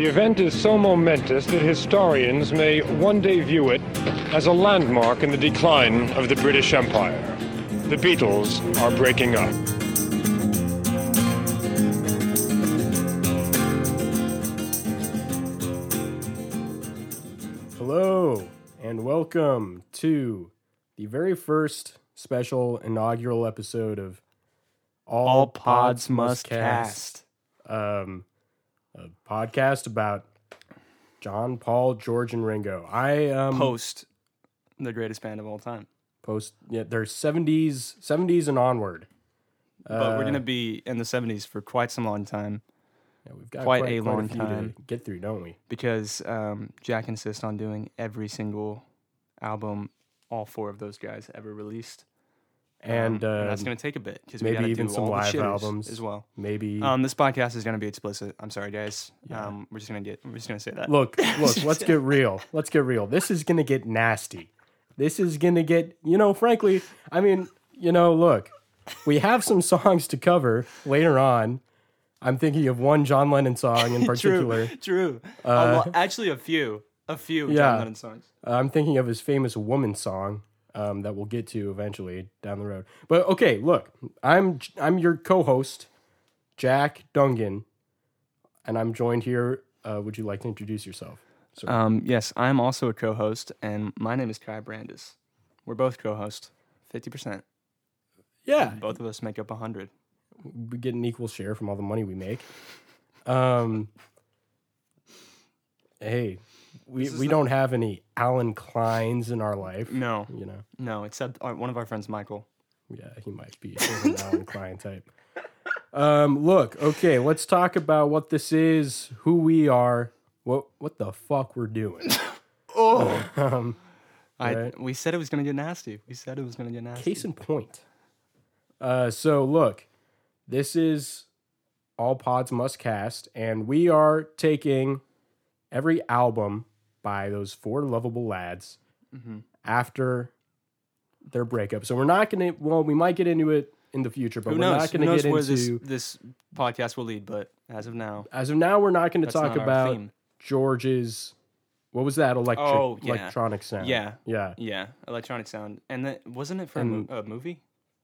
The event is so momentous that historians may one day view it as a landmark in the decline of the British Empire. The Beatles are breaking up. Hello, and welcome to the very first special inaugural episode of All, All pods must cast. Um, a podcast about John, Paul, George, and Ringo. I um Post, the greatest band of all time. post yeah, they're seventies, seventies and onward. But we're Uh, gonna be in the '70s for quite some long time Yeah, we've got quite quite, a quite long time. to get through, don't we? because um, Jack insists on doing every single album all four of those guys ever released. Um, And, uh, that's gonna take a bit because maybe even do some live albums. as well. Maybe Um, this podcast is gonna be explicit. I'm sorry, guys. Yeah. Um, we're just gonna get. We're just gonna say that. look, look, let's get real. Let's get real. This is gonna get nasty. This is gonna get, you know, frankly, I mean, you know, look, we have some songs to cover later on. I'm thinking of one John Lennon song in particular. True. True. A lo- actually, a few. A few yeah. John Lennon songs. I'm thinking of his famous "Woman" song um, that we'll get to eventually down the road. But okay, look, I'm I'm your co-host, Jack Dungan, and I'm joined here. Uh, would you like to introduce yourself? sir? Um, yes, I'm also a co-host, and my name is Kai Brandis. We're both co-hosts, fifty percent. yeah, Both of us make up a hundred. we get an equal share from all the money we make. Um, hey, we we don't have any Allen Kleins in our life. No, You know, no, except our, one of our friends, Michael. yeah, he might be an Allen Klein type. Um, look, okay, let's talk about what this is, who we are, what what the fuck we're doing. Oh, Um, I Right. we said it was gonna get nasty. We said it was gonna get nasty. case in point. Uh, so look, this is all pods must cast, and we are taking every album by those four lovable lads Mhm. after their breakup. So we're not gonna. Well, we might get into it in the future, but Who we're knows? not gonna knows get where into. this this podcast will lead? But as of now, As of now, we're not going to talk about. George's. What was that electric Oh, yeah. electronic sound? Yeah. yeah. Yeah, electronic sound, and that wasn't it for a, mo- a movie,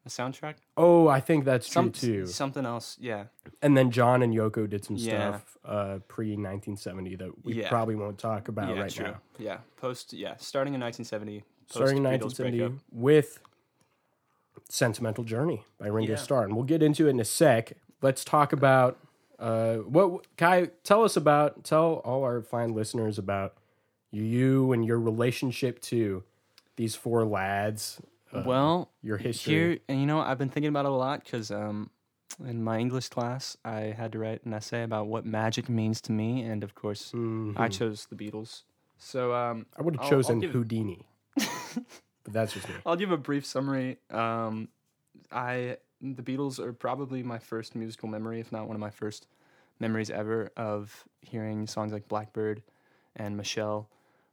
a soundtrack, Oh, I think that's Some, true too. something else. Yeah, And then John and Yoko did some Yeah. stuff uh, pre 1970 that we Yeah. probably won't talk about yeah, right true. now. Yeah, post. Yeah, starting in 1970. Post Starting in Beatles 1970 with Sentimental Journey by Ringo Yeah. Starr. And we'll get into it in a sec. Let's talk about uh, what Kai, tell us about, tell all our fine listeners about you and your relationship to these four lads. Uh, well, your history. Here, and you know, I've been thinking about it a lot because um, in my English class, I had to write an essay about what magic means to me, and of course, Mhm. I chose the Beatles. So um, I would have chosen I'll give- Houdini. but that's just me. I'll give a brief summary. Um, I the Beatles are probably my first musical memory, if not one of my first memories ever, of hearing songs like Blackbird and Michelle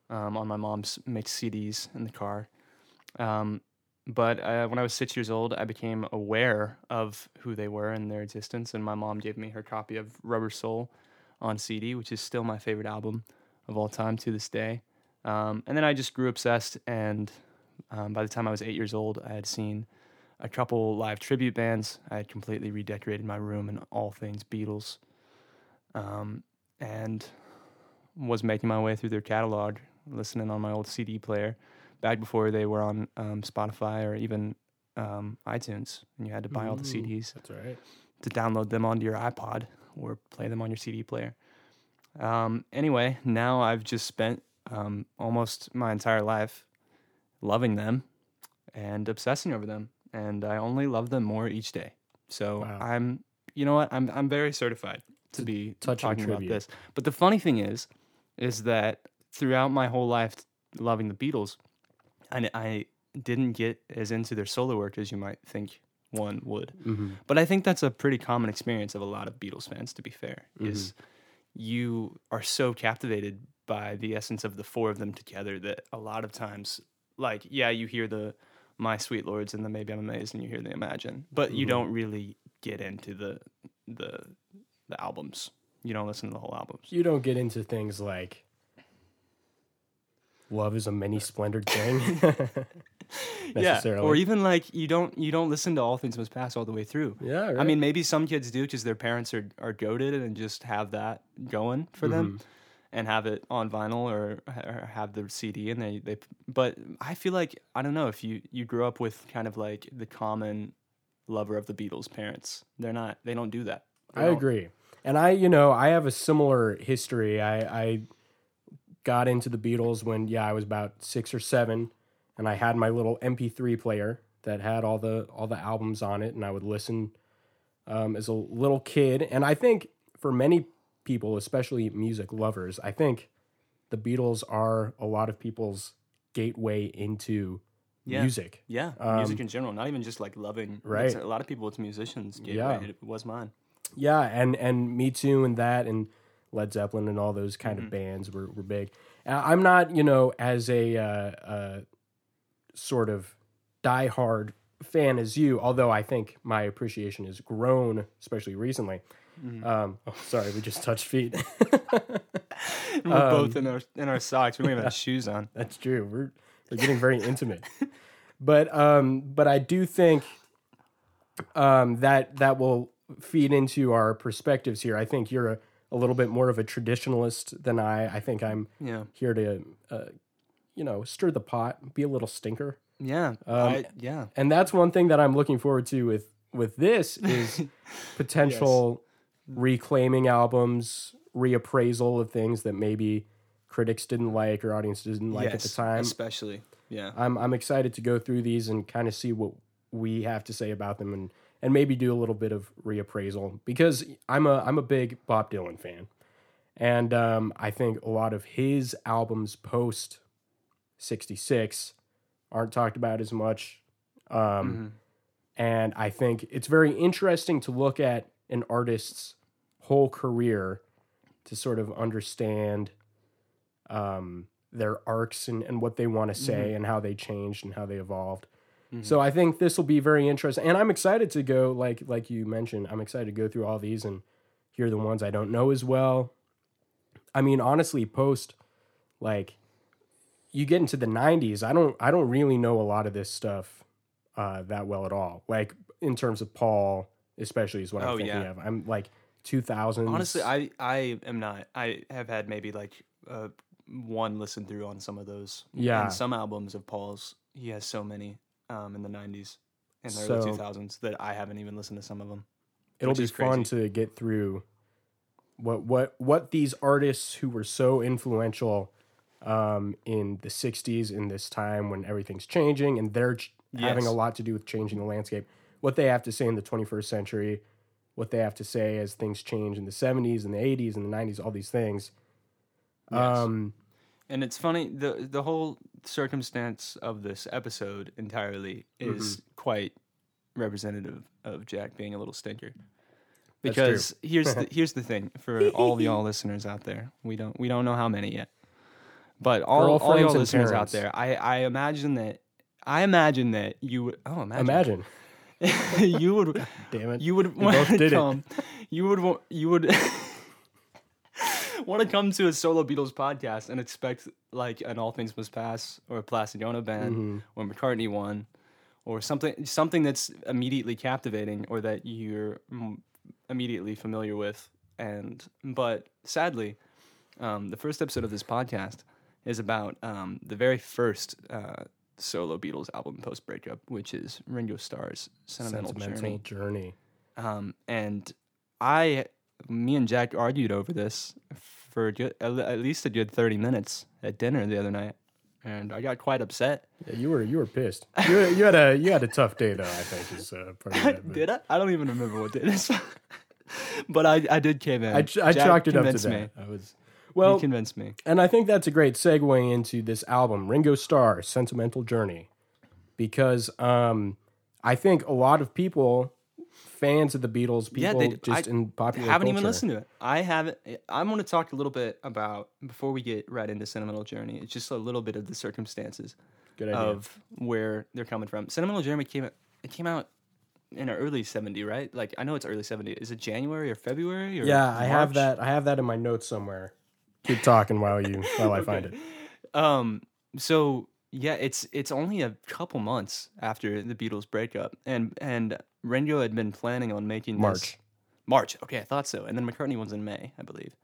um, on my mom's mixed CDs in the car. Um, but uh, when I was six years old, I became aware of who they were and their existence, and my mom gave me her copy of Rubber Soul on CD, which is still my favorite album of all time to this day. Um, and then I just grew obsessed, and um, by the time I was eight years old, I had seen a couple live tribute bands. I had completely redecorated my room in all things Beatles, um, and was making my way through their catalog, listening on my old CD player, back before they were on um, Spotify or even um, iTunes, and you had to buy all the Ooh. CDs That's right. to download them onto your iPod or play them on your CD player. Um, anyway, now I've just spent um, almost my entire life loving them and obsessing over them, and I only love them more each day. So Wow. I'm, you know what, I'm I'm very certified to be talking about this. But the funny thing is, is that throughout my whole life loving the Beatles, I, I didn't get as into their solo work as you might think one would. Mm-hmm. But I think that's a pretty common experience of a lot of Beatles fans. To be fair, is you are so captivated by the essence of the four of them together that a lot of times, like yeah, you hear the My Sweet Lords and the Maybe I'm Amazed, and you hear the Imagine, but you Mhm. don't really get into the the the albums you don't listen to the whole albums. You don't get into things like love is a many splendored thing. necessarily. Yeah, or even like you don't you don't listen to all things must pass all the way through. Yeah, I mean maybe some kids do because their parents are are goaded and just have that going for them, Mm-hmm. and have it on vinyl or, or have the CD and they they. But I feel like I don't know if you you grew up with kind of like the common lover of the Beatles parents. They're not. They don't do that. They I don't- agree. And I, you know, I have a similar history. I, I got into the Beatles when, yeah, I was about six or seven, and I had my little MP3 player that had all the all the albums on it, and I would listen um, as a little kid. And I think for many people, especially music lovers, I think the Beatles are a lot of people's gateway into Yeah. music. Yeah, music in general, not even just like loving. Um, Right. A lot of people, it's musicians. Gateway. Yeah. It was mine. Yeah, and and me too, and that, and Led Zeppelin, and all those kind of bands were were big. Uh, I'm not, you know, as a uh, uh, sort of diehard fan as you, although I think my appreciation has grown, especially recently. Um, oh, sorry, we just touched feet. We're Um, both in our in our socks. We don't even have shoes on. That's true. We're we're getting very intimate. But um but I do think um that that will feed into our perspectives here. I think you're a, a little bit more of a traditionalist than I. I think I'm Yeah. here to uh you know, stir the pot, be a little stinker. Yeah. Um, I, yeah. And that's one thing that I'm looking forward to with with this is potential reclaiming albums, reappraisal of things that maybe critics didn't like or audience didn't like at the time. especially. Yeah. I'm I'm excited to go through these and kind of see what we have to say about them and and maybe do a little bit of reappraisal because I'm a I'm a big Bob Dylan fan. And um, I think a lot of his albums post 66 aren't talked about as much. Um, And I think it's very interesting to look at an artist's whole career to sort of understand um, their arcs and, and what they want to say and how they changed and how they evolved. So I think this will be very interesting, and I'm excited to go like like you mentioned. I'm excited to go through all these and hear the ones I don't know as well. I mean, honestly, post like you get into the 90s, I don't I don't really know a lot of this stuff uh, that well at all. Like in terms of Paul, especially is what I'm Oh, thinking yeah. of. I'm like 2000s. Honestly, I I am not. I have had maybe like uh, one listen through on some of those. Yeah. And some albums of Paul's. He has so many um, in the '90s and the So- early 2000s that I haven't even listened to some of them. it'll which be is fun to get through what what what these artists who were so influential um, in the 60s in this time when everything's changing and they're ch- having a lot to do with changing the landscape what they have to say in the 21st century what they have to say as things change in the 70s and the 80s and the 90s all these things Yes. um And it's funny the the whole circumstance of this episode entirely mm-hmm. is quite representative of Jack being a little stinker. Because here's the here's the thing for all y'all listeners out there. We don't we don't know how many yet. But all, all Girlfriends y'all listeners parents. out there, I, I imagine that I imagine that you would oh imagine, imagine you would damn it you would want to did it. you would you would want to come to a solo Beatles podcast and expect like an All Things Must Pass or a Plastic Ono band Mm-hmm. or McCartney one or something something that's immediately captivating or that you're mm, immediately familiar with and but sadly um, the first episode of this podcast is about um, the very first uh, solo Beatles album post breakup, which is Ringo Starr's Sentimental, sentimental Journey. journey Um, and I, me and Jack argued over this for good, at least a good thirty minutes at dinner the other night, and I got quite upset. yeah, you were you were pissed you, you had a you had a tough day though i think is uh, part of that Did I? I don't even remember what it is. but I, I did came in. I, ch- I chalked it up to that. me. I was well, convinced me. and I think that's a great segue into this album, Ringo Starr, "Sentimental Journey," because um, I think a lot of people, fans of the Beatles, Yeah, people they- just I in popular haven't even listened to it. I haven't. I'm going to talk a little bit about before we get right into Sentimental Journey. It's just a little bit of the circumstances of where they're coming from. Sentimental Journey came out. It came out in early 70, right? Like I know it's early 70. Is it January or February or Yeah, I have that. I have that in my notes somewhere. Keep talking while you while I find it. Um so yeah, it's it's only a couple months after the Beatles breakup and and Ringo had been planning on making this- March. March. Okay, I thought so. And then McCartney was in May, I believe.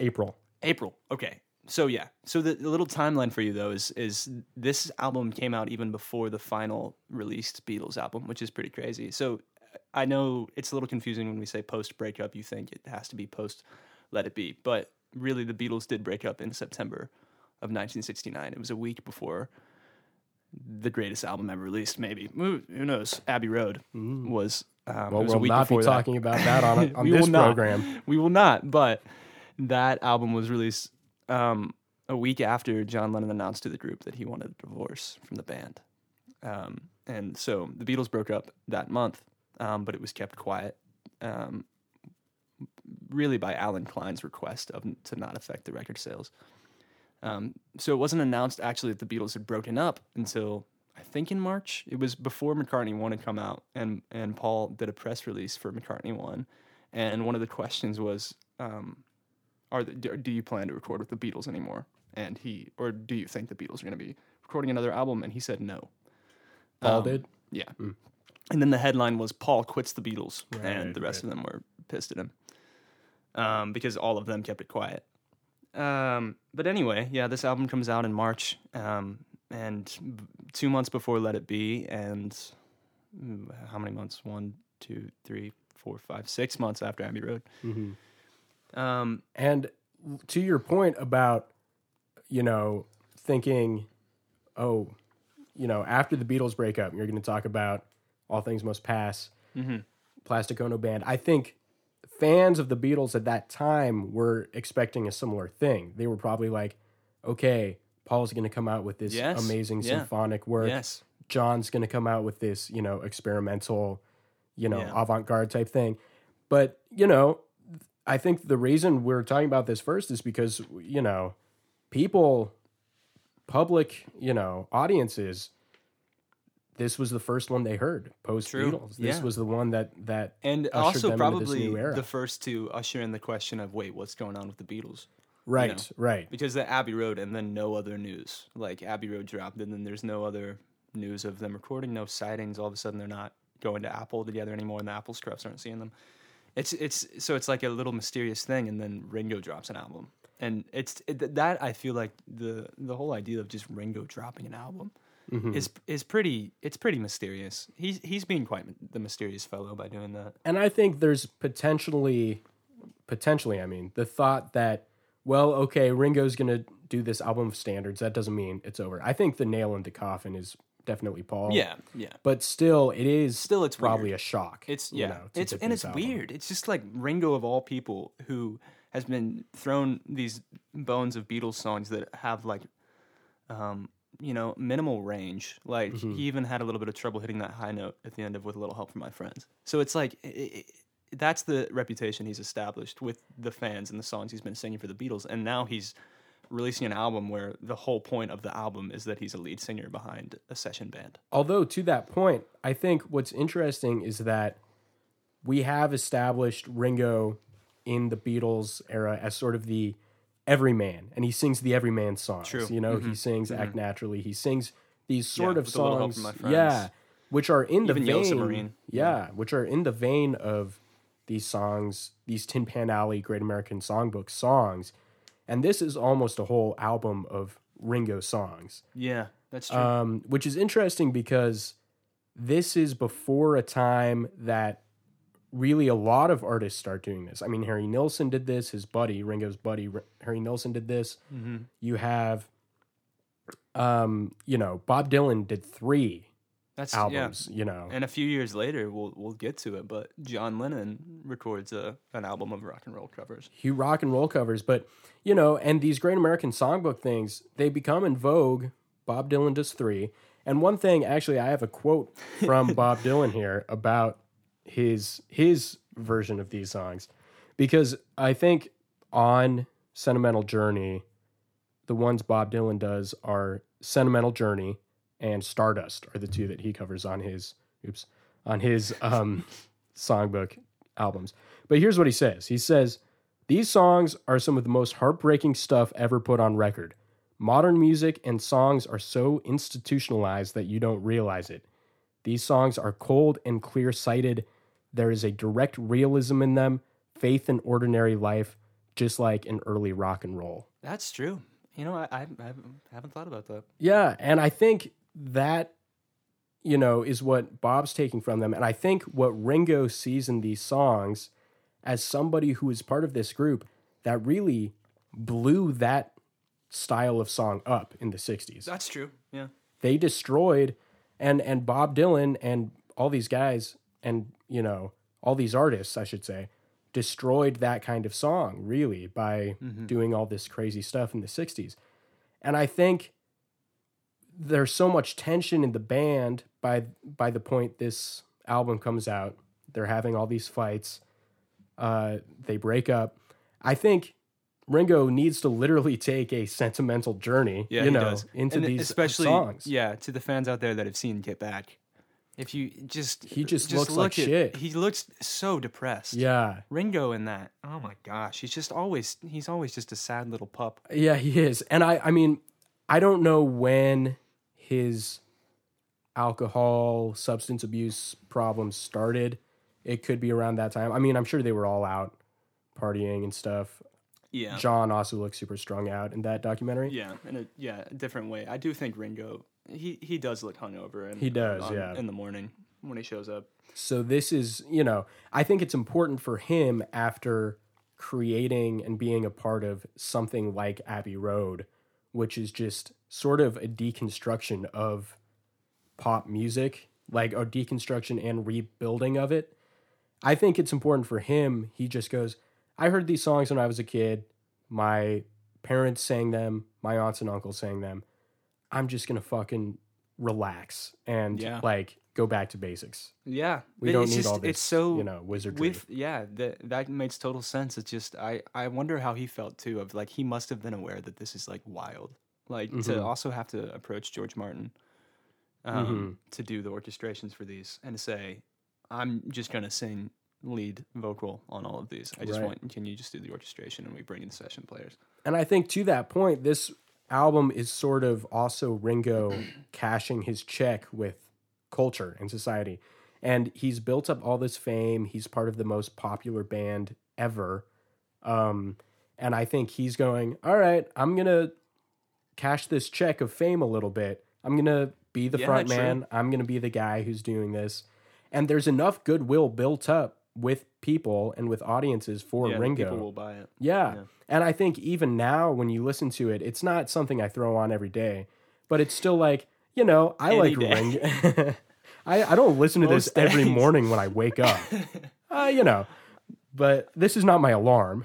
April. April. Okay. So yeah. So the, the little timeline for you though is is this album came out even before the final released Beatles album, which is pretty crazy. So I know it's a little confusing when we say post breakup. You think it has to be post Let It Be, but really the Beatles did break up in September of 1969. It was a week before the greatest album ever released. Maybe who knows? Abbey Road was. Um, Mm. Well, was we'll not be that. talking about that on on this program. We will not. But that album was released um, a week after John Lennon announced to the group that he wanted a divorce from the band. Um, and so the Beatles broke up that month, um, but it was kept quiet, um, really by Allen Klein's request of to not affect the record sales. Um, so it wasn't announced actually that the Beatles had broken up until I think in March. It was before McCartney One had come out, and and Paul did a press release for McCartney One, and one of the questions was, um, "Are the, do you plan to record with the Beatles anymore?" And he, or do you think the Beatles are going to be recording another album? And he said no. Paul Um, did. Yeah. And then the headline was Paul quits the Beatles, and the rest of them were pissed at him um, because all of them kept it quiet. Um, but anyway, yeah, this album comes out in March, um, and b- two months before Let It Be, and mm, how many months? One, two, three, four, five, six months after Abbey Road. Um, And to your point about, you know, thinking, oh, you know, after the Beatles break up, you're going to talk about All Things Must Pass, Plastic Ono Band. I think fans of the Beatles at that time were expecting a similar thing. They were probably like, okay, Paul's going to come out with this Yes, amazing yeah. symphonic work. yes. John's going to come out with this, you know, experimental, you know, Yeah. avant garde type thing. But, you know, I think the reason we're talking about this first is because, you know, people, public, you know, audiences, this was the first one they heard post. Beatles. This Yeah. was the one that, that, And also them into this probably the first to usher in the question of, wait, what's going on with the Beatles? right, right. because the Abbey Road and then no other news. Like Abbey Road dropped, and then there's no other news of them recording, no sightings. All of a sudden, they're not going to Apple together anymore, and the Apple scruffs aren't seeing them. It's it's so it's like a little mysterious thing, and then Ringo drops an album, and it's it, that I feel like the the whole idea of just Ringo dropping an album. Is is pretty it's pretty mysterious. He's he's being quite the mysterious fellow by doing that. And I think there's potentially, potentially, I mean, the thought that, well, okay, Ringo's going to do this album of standards. That doesn't mean it's over. I think the nail in the coffin is definitely Paul. Yeah, yeah. But still, it is Still, it's probably weird. a shock. It's you yeah, know, it's and it's album. weird. It's just like Ringo of all people who has been thrown these bones of Beatles songs that have like, um, you know, minimal range. Like Mm-hmm. he even had a little bit of trouble hitting that high note at the end of "With a Little Help from My Friends." So it's like. i i that's the reputation he's established with the fans and the songs he's been singing for the Beatles, and now he's releasing an album where the whole point of the album is that he's a lead singer behind a session band. Although to that point, I think what's interesting is that we have established Ringo in the Beatles era as sort of the everyman, and he sings the everyman songs. True. You know, he sings "Act Naturally." He sings these sort Yeah, of with a little help songs, from my friends. yeah, which are in the vein, Submarine. yeah, which are in the vein of these songs, these Tin Pan Alley Great American Songbook songs, and this is almost a whole album of Ringo songs Yeah, that's true. um, which is interesting because this is before a time that really a lot of artists start doing this. I mean, Harry Nilsson did this, his buddy, Ringo's buddy, R- Harry Nilsson did this. You have, um, you know, Bob Dylan did three that's albums, Yeah. you know. And a few years later, we'll we'll get to it. But John Lennon records a an album of rock and roll covers. He rock and roll covers, but you know, and these Great American Songbook things, they become in vogue. Bob Dylan does three. And one thing, actually, I have a quote from Bob Dylan here about his his version of these songs, because I think on Sentimental Journey, the ones Bob Dylan does are Sentimental Journey and Stardust are the two that he covers on his oops on his um, songbook albums. But here's what he says He says, These songs are some of the most heartbreaking stuff ever put on record. Modern music and songs are so institutionalized that you don't realize it. These songs are cold and clear sighted. There is a direct realism in them, faith in ordinary life, just like in early rock and roll. That's true. You know, I, I, I haven't- haven't thought about that. Yeah, and I think that you know is what Bob's taking from them, and I think what Ringo sees in these songs as somebody who is part of this group that really blew that style of song up in the '60s. That's true. Yeah. They destroyed, and and Bob Dylan and all these guys, and you know all these artists, I should say, destroyed that kind of song really by doing all this crazy stuff in the 60s. And I think there's so much tension in the band by by the point this album comes out. They're having all these fights. Uh, they break up. I think Ringo needs to literally take a sentimental journey, Yeah, you know, does. into And these especially songs. Yeah, to the fans out there that have seen Get Back, if you just He just just looks look like at- shit. He looks so depressed. Yeah. Ringo in that. Oh my gosh, he's just always he's always just a sad little pup. Yeah, he is. And I I mean, I don't know when his alcohol, substance abuse problems started. It could be around that time. I mean, I'm sure they were all out partying and stuff. Yeah. John also looks super strung out in that documentary. Yeah, in a yeah, a different way. I do think Ringo he he does look hungover and He does, yeah. in the morning when he shows up. So this is, you know, I think it's important for him after creating and being a part of something like Abbey Road, which is just sort of a deconstruction of pop music, like a deconstruction and rebuilding of it. I think it's important for him. He just goes, I heard these songs when I was a kid. My parents sang them, my aunts and uncles sang them. I'm just going to fucking relax and Yeah. like go back to basics. Yeah, We don't it's need just, all this, It's so you know, wizardry. with yeah that that makes total sense. It's just I I wonder how he felt too. Of like he must have been aware that this is like wild. Like Mm-hmm. to also have to approach George Martin um, Mm-hmm. to do the orchestrations for these and to say, I'm just gonna sing lead vocal on all of these. I just Right. want can you just do the orchestration and we bring in session players. And I think to that point, this album is sort of also Ringo cashing his check with culture and society. And he's built up all this fame. He's part of the most popular band ever. Um, and I think he's going, all right, I'm going to cash this check of fame a little bit. I'm going to be the Yeah, front true. man. I'm going to be the guy who's doing this. And there's enough goodwill built up with people and with audiences for yeah, Ringo. people will buy it. Yeah. Yeah. And I think even now when you listen to it, it's not something I throw on every day, but it's still like, you know, I Any like day. Ring. I, I don't listen to this Most every morning when I wake up. uh, you know, but this is not my alarm.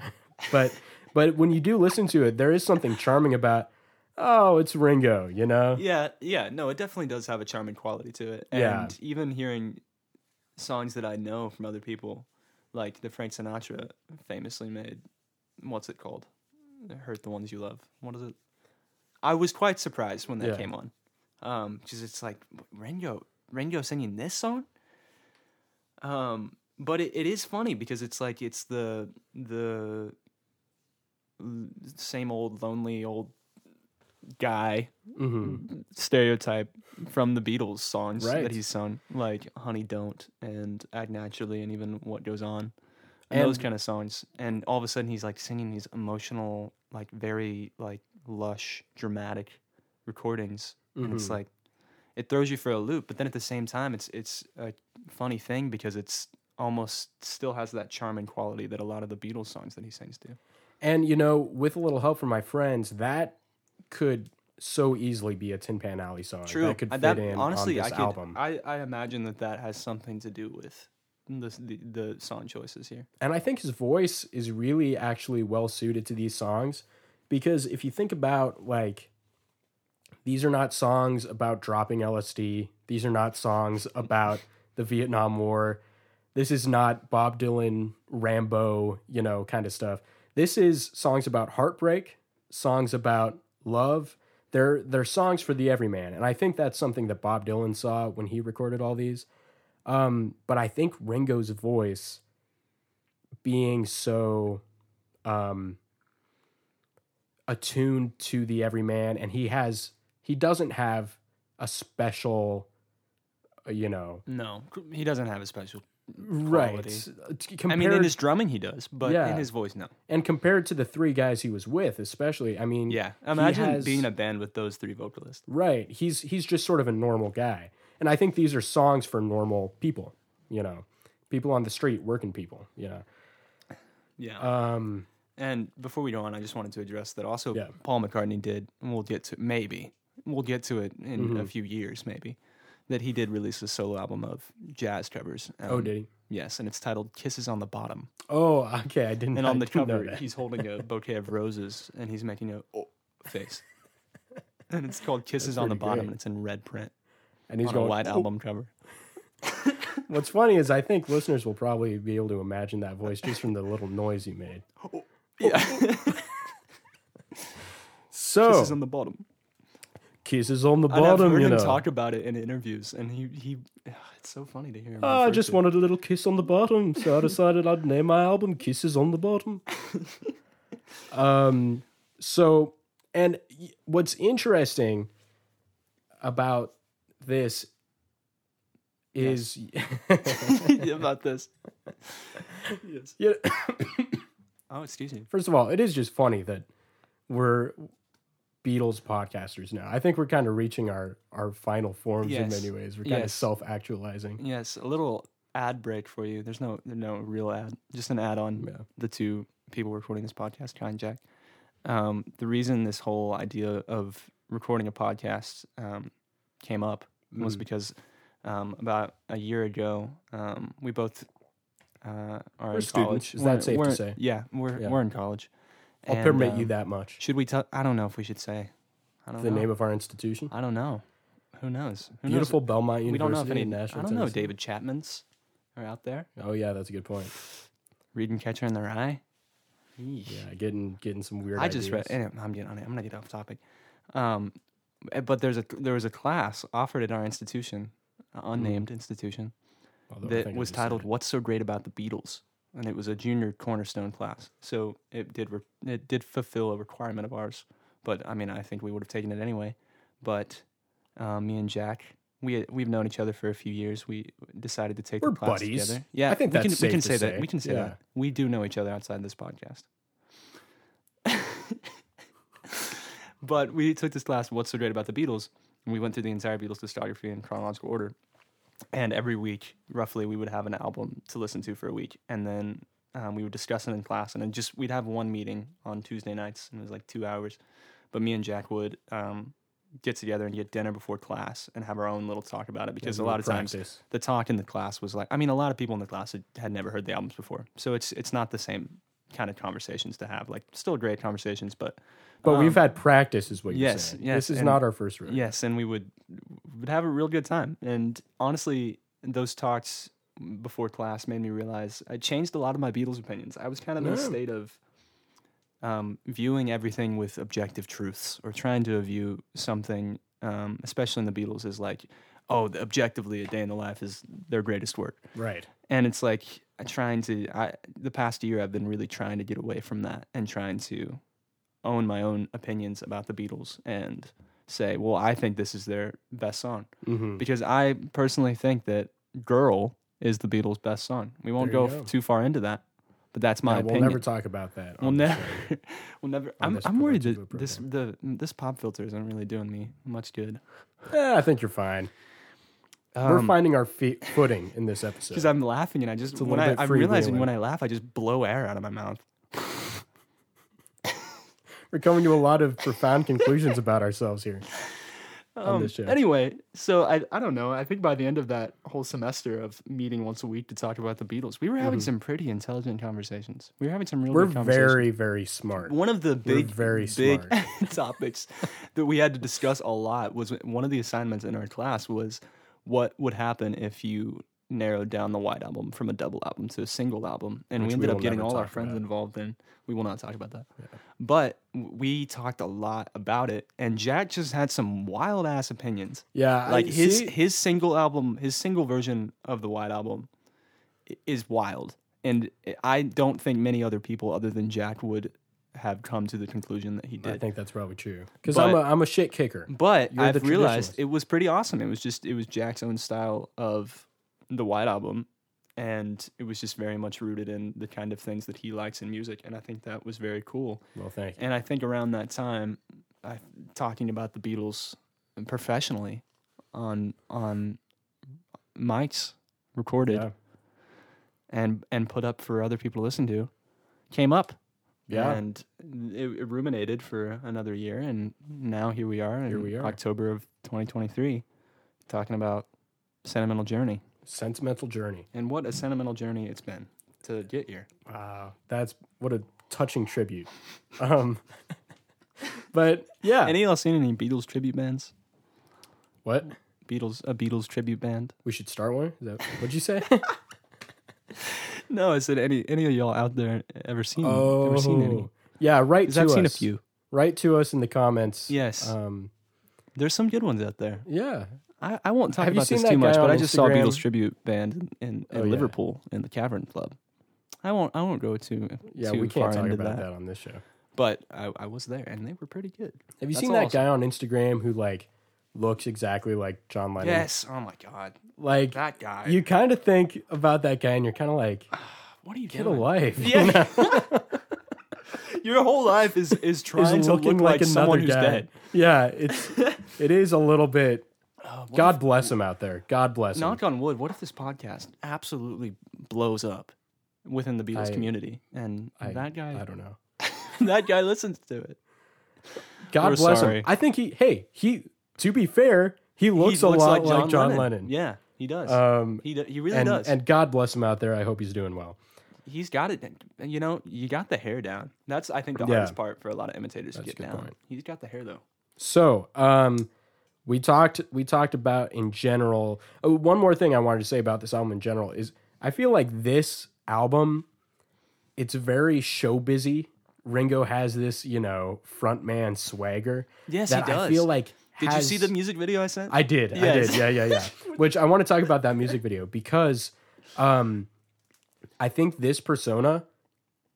But but when you do listen to it, there is something charming about oh, it's Ringo, you know? Yeah, yeah, no, it definitely does have a charming quality to it. And Yeah. even hearing songs that I know from other people, like the Frank Sinatra famously made, what's it called? Hurt the Ones You Love. What is it? I was quite surprised when that Yeah. came on. Um, because it's like Ringo, Ringo singing this song. Um, but it, it is funny because it's like it's the the same old lonely old guy hmm stereotype from the Beatles songs Right. that he's sung, like "Honey Don't" and "Act Naturally" and even "What Goes On," And- those kind of songs. And all of a sudden, he's like singing these emotional, like very like lush, dramatic recordings, and it's Mhm. like it throws you for a loop. But then at the same time, it's it's a funny thing because it's almost still has that charming quality that a lot of the Beatles songs that he sings do. And you know, with a little help from my friends, that could so easily be a Tin Pan Alley song. True, That could fit in honestly, on this I could, album. I, I imagine that that has something to do with the, the the song choices here. And I think his voice is really actually well suited to these songs because if you think about like these are not songs about dropping LSD. These are not songs about the Vietnam War. This is not Bob Dylan, Rimbaud, you know, kind of stuff. This is songs about heartbreak, songs about love. They're they're songs for the everyman. And I think that's something that Bob Dylan saw when he recorded all these. Um, but I think Ringo's voice being so um, attuned to the everyman, and he has he doesn't have a special, uh, you know, No, he doesn't have a special. right. Quality. uh, I mean, in his drumming, he does, but Yeah. in his voice, no. and compared to the three guys he was with, especially, I mean, Yeah, imagine has- being a band with those three vocalists. Right. He's he's just sort of a normal guy. And I think these are songs for normal people, you know. People on the street, working people, you know. Yeah. Um And before we go on, I just wanted to address that also Yeah. Paul McCartney did, and we'll get to maybe we'll get to it in Mm-hmm. a few years, maybe that he did release a solo album of jazz covers. oh Um, did he? Yes, and it's titled "Kisses on the Bottom." Oh, okay, I didn't And I on the cover, he's holding a bouquet of roses, and he's making a oh face. And it's called "Kisses on the Bottom," great. and it's in red print and he's on going a white "Oh." album cover. What's funny is I think listeners will probably be able to imagine that voice just from the little noise he made. Yeah, So "Kisses on the Bottom." kisses on the And I've bottom, heard you him know. talk about it in interviews, and he he. It's so funny to hear him. "Ah, I just to wanted a little kiss on the bottom, so I decided I'd name my album "Kisses on the Bottom." um, so, and what's interesting about this is, about this. yes. yeah, Oh, excuse me. first of all, it is just funny that we're Beatles podcasters now. I think we're kind of reaching our our final forms in many ways. We're kind of self actualizing. Yes, a little ad break for you. There's no no real ad, just an ad on Yeah. the two people recording this podcast, Kai and Jack. Um, the reason this whole idea of recording a podcast um, came up was Mm. because um, about a year ago, um, we both uh, are We're in students. college. Is that safe to say? Yeah, we're Yeah. we're in college. I'll And, permit you um, that much. Should we tell? I don't know if we should say. I don't The know. name of our institution, I don't know. Who knows? Who knows? beautiful Belmont University. We don't know if any. in I don't know. Tennessee. David Chapman's are out there Oh yeah, that's a good point. reading Catcher in the Rye. Yeah, getting getting some weird. I just read. I'm getting on it. I'm gonna get off topic. Um, but there's a there was a class offered at our institution, uh, unnamed institution, Although that was said titled "What's So Great About the Beatles," and it was a junior cornerstone class. So it did re- it did fulfill a requirement of ours. But I mean, I think we would have taken it anyway. But uh, me and Jack, we we've known each other for a few years. We decided to take We're the class buddies. together. Yeah, I think we that's can, we can say, say. that. We can say Yeah. that. We do know each other outside this podcast. But we took this class, What's So Great About the Beatles? And we went through the entire Beatles discography in chronological order. And every week, roughly, we would have an album to listen to for a week. And then um, we would discuss it in class. And then just, we'd have one meeting on Tuesday nights, and it was like two hours. But me and Jack would um, get together and get dinner before class and have our own little talk about it because Yeah, a lot of times the talk in the class was like, I mean, a lot of people in the class had, had never heard the albums before. So it's, it's not the same kind of conversations to have. Like, still great conversations, but But we've um, had practice, is what you're yes, saying. yes, This is and- not our first rodeo. Yes, and we would would have a real good time. And honestly, those talks before class made me realize I changed a lot of my Beatles opinions. I was kind of in a state of um, viewing everything with objective truths, or trying to view something, um, especially in the Beatles, as like, oh, objectively, a day in the life is their greatest work Right. and it's like trying to I the past year I've been really trying to get away from that and trying to own my own opinions about the Beatles and say, well, I think this is their best song hmm because I personally think that "Girl" is the Beatles' best song. We won't go, go. f- too far into that, but that's my Yeah, we'll never talk about that. We'll never, we'll never. I'm, I'm worried that this the this pop filter isn't really doing me much good. Eh, I think you're fine. We're Um, finding our feet, footing in this episode. because I'm laughing and I just when I, I'm realizing when I laugh I just blow air out of my mouth. We're coming to a lot of profound conclusions about ourselves here. on Um, this show. Anyway, so I I don't know. I think by the end of that whole semester of meeting once a week to talk about the Beatles, we were having some pretty intelligent conversations. We were having some real Mm-hmm. We're good conversations. very, very smart. one of the big very big topics that we had to discuss a lot was one of the assignments in our class was what would happen if you narrowed down the White Album from a double album to a single album, and Which we we ended will up getting all our friends about. involved in. We will not talk about that, but we talked a lot about it, and Jack just had some wild ass opinions. Yeah, Like I, his see- his single album, his single version of the White Album, is wild, and I don't think many other people other than Jack would have come to the conclusion that he did. I think that's probably true because I'm a I'm a shit kicker. But You're I've realized it was pretty awesome. It was just it was Jack's own style of the White Album, and it was just very much rooted in the kind of things that he likes in music, and I think that was very cool. Well, thank you. And I think around that time, I, talking about the Beatles professionally on on mics recorded Yeah. and and put up for other people to listen to came up Yeah. and it, it ruminated for another year and now here we are Here in we are. october of 2023 talking about sentimental journey Sentimental journey. and what a sentimental journey it's been to get here Wow, that's what a touching tribute. Um, but yeah, any of y'all seen any beatles tribute bands what beatles a beatles tribute band we should start one. Is that what'd you say? no i said any any of y'all out there ever seen ever seen any Oh. yeah, right to i've seen a few Right to us in the comments. yes Um, there's some good ones out there yeah. I, I won't talk Have about this too much, but I just saw a Beatles tribute band in, in, Oh, yeah. Liverpool in the Cavern Club. I won't I won't go too Yeah, too we can't talk about that. that. on this show. But I, I was there and they were pretty good. Have you That's seen that guy on Instagram who like looks exactly like John Lennon? Yes. Oh my god. Like That guy. you kind of think about that guy, and you're kind of like, what are you get a doing? life. Yeah. Your whole life is is Is trying to looking look like, like, someone another who's guy. dead. Yeah, it's it is a little bit. Uh, God bless him out there. God bless if- him. knock on wood. What if this podcast absolutely blows up within the Beatles I- community and I, that guy I don't know. that guy listens to it? God We're bless sorry. him. I think he. Hey, he. To be fair, he looks he a looks lot like John, Lennon. Yeah, he does. Um, he do, he really and does. and God bless him out there. I hope he's doing well. he's got it. You know, you got the hair down. That's I think the Yeah. hardest part for a lot of imitators That's to get down. point. He's got the hair though. So, um, we talked we talked about in general. Oh, one more thing I wanted to say about this album in general is I feel like this album, it's very show busy. Ringo has this, you know, frontman swagger. Yes, he that I does. feel like. Did you see the music video I sent? I did. I did. Yeah, yeah, yeah. Which I want to talk about that music video because um I think this persona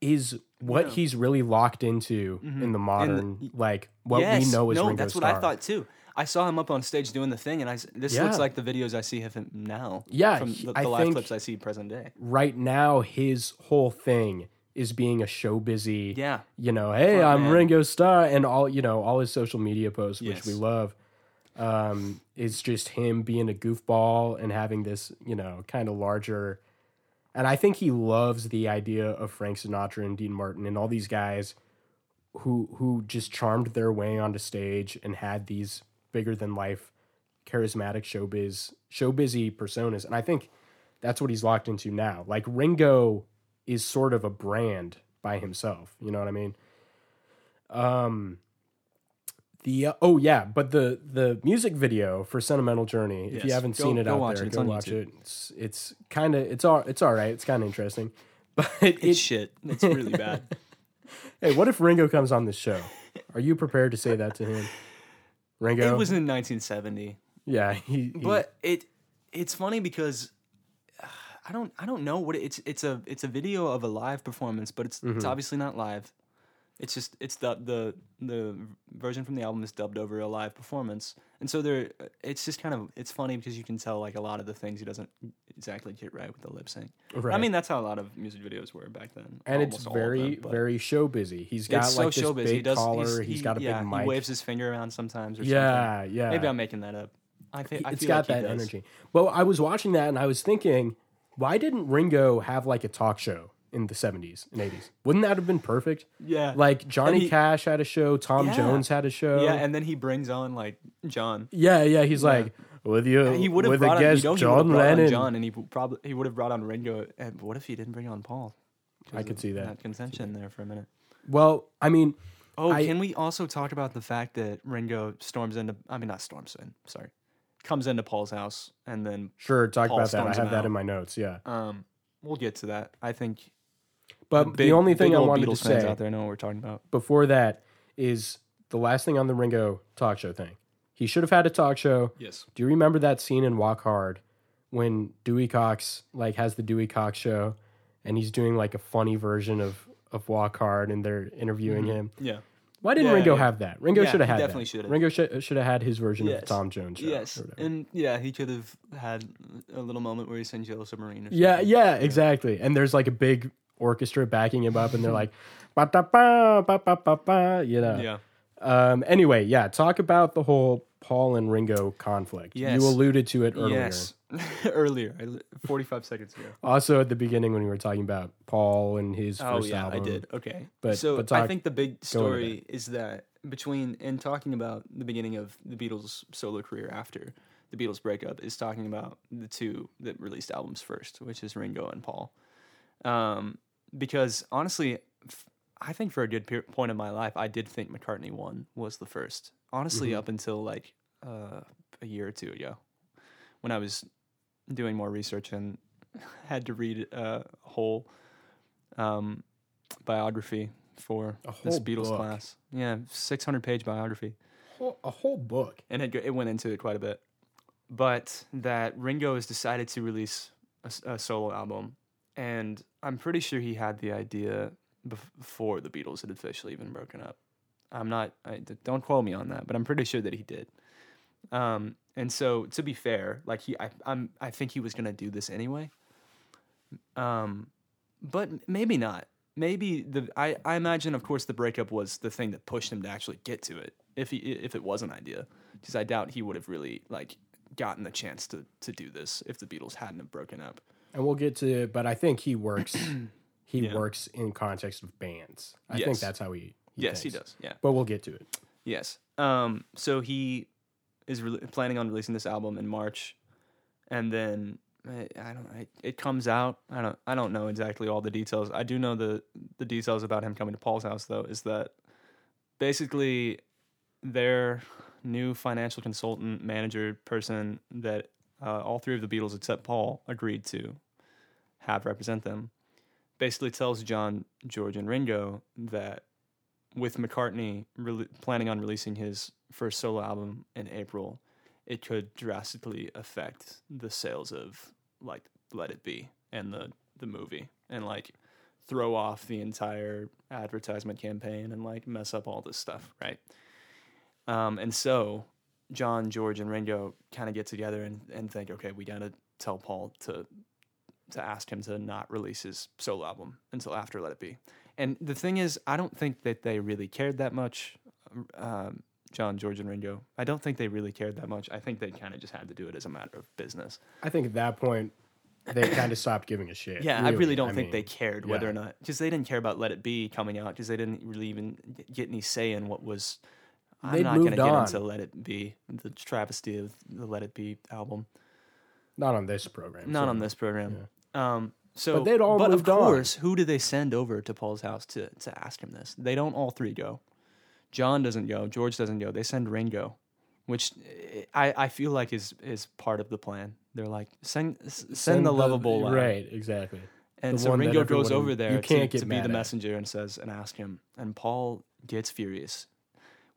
is what Yeah. he's really locked into in the modern like what yes. we know as no, Ringo that's what I thought too. I saw him up on stage doing the thing, and I this Yeah. looks like the videos I see of him now. Yeah, from the, the live clips I see present day. Right now his whole thing is being a show busy Yeah, you know, hey, Front I'm man. Ringo Starr, and all you know, all his social media posts, which Yes. we love, um, is just him being a goofball and having this, you know, kind of larger. And I think he loves the idea of Frank Sinatra and Dean Martin and all these guys who who just charmed their way onto stage and had these bigger than life, charismatic showbiz showbizy personas. And I think that's what he's locked into now. Like Ringo is sort of a brand by himself. You know what I mean? Um the uh, oh yeah, but the the music video for Sentimental Journey, if you haven't Go- seen it out there, it. Go watch YouTube. it. It's it's kind of it's all it's all right. It's kind of interesting. But it, it's shit. It's really bad. hey, what if Ringo comes on this show? Are you prepared to say that to him? Ringo? It was in 1970. yeah, he, he- but it it's funny because I don't I don't know what it, it's it's a it's a video of a live performance, but it's Mm-hmm. it's obviously not live. It's just it's the the the version from the album is dubbed over a live performance, and so there it's just kind of it's funny because you can tell like a lot of the things he doesn't exactly get right with the lip sync. Right. I mean that's how a lot of music videos were back then, and it's almost all of very them, very show busy. He's got it's like so this big He does collar. he's, he's he- got a yeah, big mic. He waves his finger around sometimes or yeah, something. yeah. Maybe I'm making that up. I think I it's got like that energy. Well, I was watching that and I was thinking, why didn't Ringo have like a talk show in the 70s and 80s? Wouldn't that have been perfect? Yeah. Like Johnny he- Cash had a show, Tom Yeah. Jones had a show. Yeah, and then he brings on like John. yeah, yeah, he's like with you He would have with brought a on, you know, he would have John Lennon. on John, and he probably he would have brought on Ringo. And what if he didn't bring on Paul? I could see that. that contention there for a minute. Well, I mean, Oh, I- can we also talk about the fact that Ringo storms into? I mean, not storms in. Sorry, comes into Paul's house, and then Sure, talk Paul about that. I have that out. in my notes. Yeah, um, we'll get to that. I think. but the, big- only thing I wanted Beatles to say out there know what we're talking about. before that is the last thing on the Ringo talk show thing. He should have had a talk show. Yes. Do you remember that scene in Walk Hard when Dewey Cox like has the Dewey Cox show and he's doing like a funny version of of Walk Hard and they're interviewing him? Yeah. Why didn't. Yeah, Ringo yeah. have that? Ringo Yeah, should have had definitely should have. Ringo should should have had his version of Yes. the Tom Jones. Yes, and yeah, he could have had a little moment where he sings Yellow Submarine. Or Yeah, something. yeah, exactly. And there's like a big orchestra backing him up, and they're like, ba ba ba ba ba ba, you know. yeah. Um. Anyway, yeah. Talk about the whole Paul and Ringo conflict. Yes. You alluded to it earlier. Yes, earlier, forty-five seconds ago. Also, at the beginning when we were talking about Paul and his Oh first yeah, album. I did. Okay, But- so but I think the big story is that between in talking about the beginning of the Beatles' solo career after the Beatles breakup is talking about the two that released albums first, which is Ringo and Paul. Um, because honestly, f- I think for a good point in my life, I did think McCartney one was the first. Honestly, Mm-hmm. up until like uh, a year or two ago, when I was doing more research and had to read a whole um, biography for A this Beatles book. class. Yeah, six hundred page biography, Whole- a whole book. and it it went into it quite a bit. But that Ringo has decided to release a solo album, and I'm pretty sure he had the idea before the Beatles had officially even broken up. I'm not. I, don't quote me on that, but I'm pretty sure that he did. Um, and so to be fair, like he, I, I'm, I think he was gonna do this anyway. Um, but maybe not. Maybe the I, I imagine, of course, the breakup was the thing that pushed him to actually get to it. If he if it was an idea, because I doubt he would have really like gotten the chance to to do this if the Beatles hadn't have broken up. And we'll get to it, but I think he works. he Yeah. works in context of bands. I think that's how he. he yes, he does. Yeah. But we'll get to it. Yes. Um. So he is re- planning on releasing this album in March, and then I, I don't. I, it comes out. I don't. I don't know exactly all the details. I do know the the details about him coming to Paul's house though. Is that basically their new financial consultant manager person that uh, all three of the Beatles except Paul agreed to have represent them. Basically tells John, George, and Ringo that with McCartney rele planning on releasing his first solo album in April, it could drastically affect the sales of like Let It Be and the the movie and like throw off the entire advertisement campaign and like mess up all this stuff, right? Um, and so John, George, and Ringo kind of get together and, and think, okay, we gotta tell Paul to to ask him to not release his solo album until after Let It Be. And the thing is, I don't think that they really cared that much. Um, John, George, and Ringo. I don't think they really cared that much. I think they kind of just had to do it as a matter of business. I think at that point they kind of stopped giving a shit. Yeah, I really don't I think they cared whether yeah. or not because they didn't care about Let It Be coming out because they didn't really even get any say in what was. I'm They'd not going to get on. into Let It Be, the travesty of the Let It Be album. Not on this program. Not so- on this program. Um, so, But they'd all but moved of on. course, who do they send over to Paul's house to to ask him this? They don't all three go. John doesn't go. George doesn't go. They send Ringo, which eh, I, I feel like is is part of the plan. They're like send s- send, the lovable lad. Right, exactly. And the so Ringo goes over there to, to be the at. messenger and says and ask him. And Paul gets furious,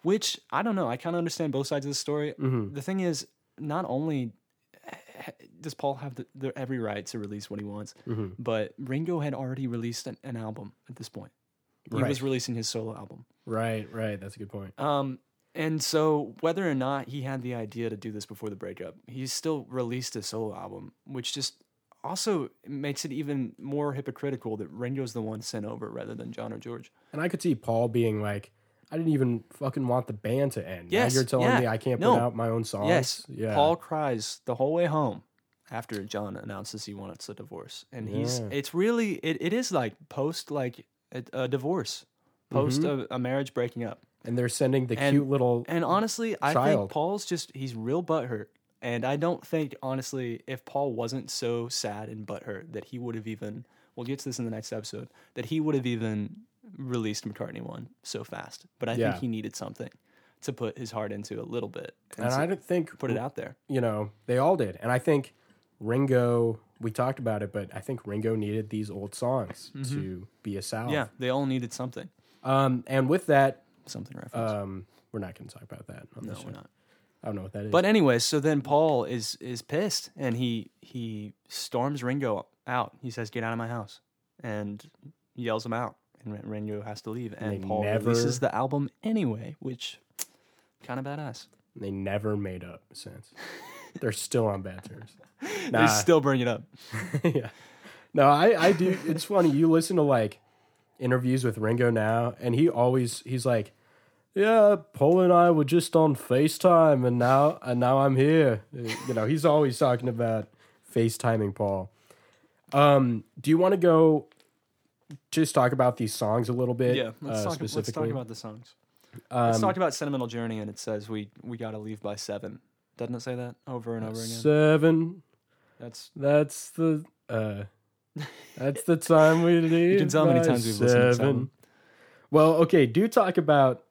which I don't know. I kind of understand both sides of the story. Mm-hmm. The thing is, not only eh, does Paul have the, the every right to release what he wants, Mm-hmm. but Ringo had already released an, an album at this point. He Right. was releasing his solo album. Right, right. That's a good point. Um, and so whether or not he had the idea to do this before the breakup, he still released a solo album, which just also makes it even more hypocritical that Ringo's the one sent over rather than John or George. And I could see Paul being like, I didn't even fucking want the band to end. Yes, now you're telling yeah. me I can't No. put out my own songs. Yes, Yeah. Paul cries the whole way home after John announces he wants a divorce, and he's Yeah. it's really it, it is like post like a, a divorce, post mm-hmm. a, a marriage breaking up. and they're sending the And- cute little And honestly, I think Paul's just he's real butthurt. And I don't think honestly, if Paul wasn't so sad and butthurt that he would have even we'll get to this in the next episode, that he would have even released McCartney one so fast. But I Yeah. think he needed something to put his heart into a little bit and, And I don't think put it out there. you know, they all did. And I think Ringo, we talked about it, but I think Ringo needed these old songs to be a. Mm-hmm. Yeah, they all needed something, Um, and with that, something reference. um, we're not going to talk about that. On no, we're not. I don't know what that is. But anyway, so then Paul is is pissed and he he storms Ringo out. He says, "Get out of my house," and yells him out. And Ringo has to leave. And They Paul never- releases the album anyway, which kind of badass. they never made up since. They're still on bad terms. They Nah. still bring it up. yeah. No, I, I do. It's funny. You listen to like interviews with Ringo now, and he always he's like, "Yeah, Paul and I were just on Facetime, and now and now I'm here." You know, he's always talking about FaceTiming Paul. Um, do you want to go just talk about these songs a little bit? Yeah, let's uh, talk. Let's talk about the songs. let's Um, talk about "Sentimental Journey," and it says we we got to leave by seven. Doesn't it say that over and over again? Seven. That's That's the uh that's the time we leave. you can tell how many times we've listened to this seven. Well, okay, do talk about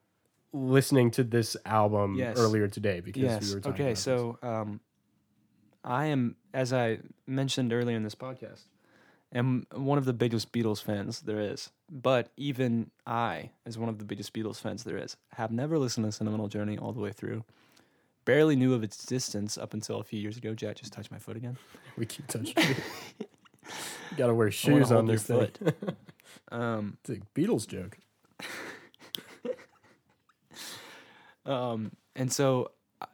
listening to this album Yes. earlier today because yes. we were talking okay. about this. So, um, I am, as I mentioned earlier in this podcast, am one of the biggest Beatles fans there is. But even I, as one of the biggest Beatles fans there is, have never listened to Sentimental Journey all the way through. Barely knew of its existence up until a few years ago. Jack just touched my foot again. we keep touching it. Gotta wear shoes on your this thing. foot. Um, it's a Beatles joke. Um, and so, I-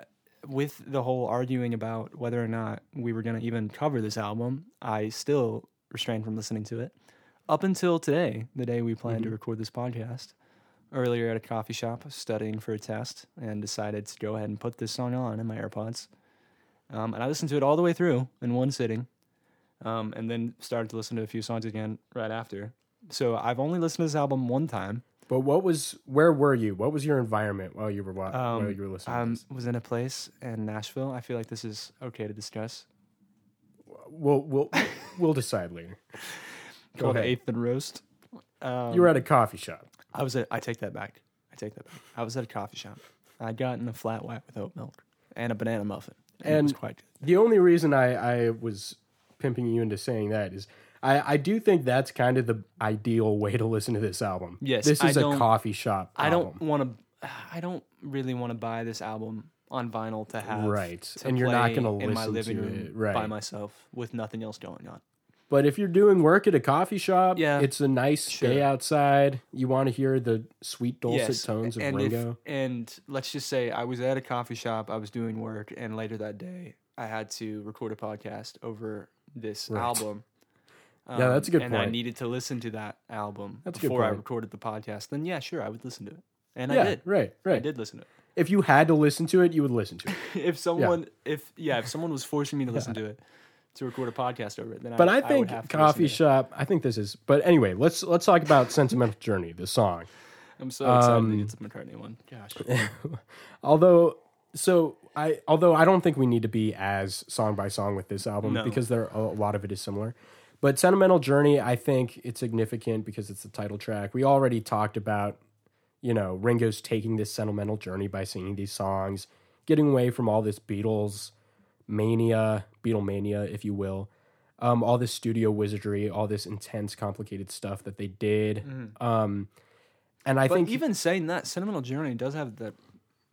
with the whole arguing about whether or not we were going to even cover this album, I still restrained from listening to it up until today, the day we planned to record this podcast. Earlier at a coffee shop, studying for a test, and decided to go ahead and put this song on in my AirPods. Um, and I listened to it all the way through in one sitting, um, and then started to listen to a few songs again right after. So I've only listened to this album one time. But what was where were you? What was your environment while you were wa- while Um, you were listening? I was in a place in Nashville. I feel like this is okay to discuss. We'll we'll we'll decide later. Go Called ahead. Eighth and Roast. Um, You were at a coffee shop. I was at. I take that back. I take that back. I was at a coffee shop. I'd gotten a flat white with oat milk and a banana muffin, and, it was quite good. The only reason I, I was pimping you into saying that is I, I do think that's kind of the ideal way to listen to this album. Yes, This is a coffee shop. I album. don't want to. I don't really want to buy this album on vinyl to have Right. to And you're not in my listen living to room it, right. by myself with nothing else going on. But if you're doing work at a coffee shop, Yeah. it's a nice Sure. day outside. You want to hear the sweet dulcet Yes, tones of and Ringo. If, and let's just say I was at a coffee shop, I was doing work, and later that day I had to record a podcast over this Right. album. Yeah, that's a um, good point. and I needed to listen to that album That's before I recorded the podcast. Then yeah, sure, I would listen to it, and yeah, I did. right, right, I did listen to it. If you had to listen to it, you would listen to it. it. if someone, if yeah, if someone was forcing me to listen to it to record a podcast over it, then But I, I think would have coffee listen to it. shop. I think this is. But anyway, let's let's talk about "Sentimental Journey," the song. I'm so excited um, to get to McCartney one. Gosh, Although, so I although I don't think we need to be as song by song with this album No. because there a lot of it is similar. But "Sentimental Journey," I think it's significant because it's the title track. We already talked about, you know, Ringo's taking this sentimental journey by singing these songs, getting away from all this Beatles mania, Beatlemania, if you will. Um, all this studio wizardry, all this intense, complicated stuff that they did. Um, and I Mm-hmm. but think even saying that, Sentimental Journey does have that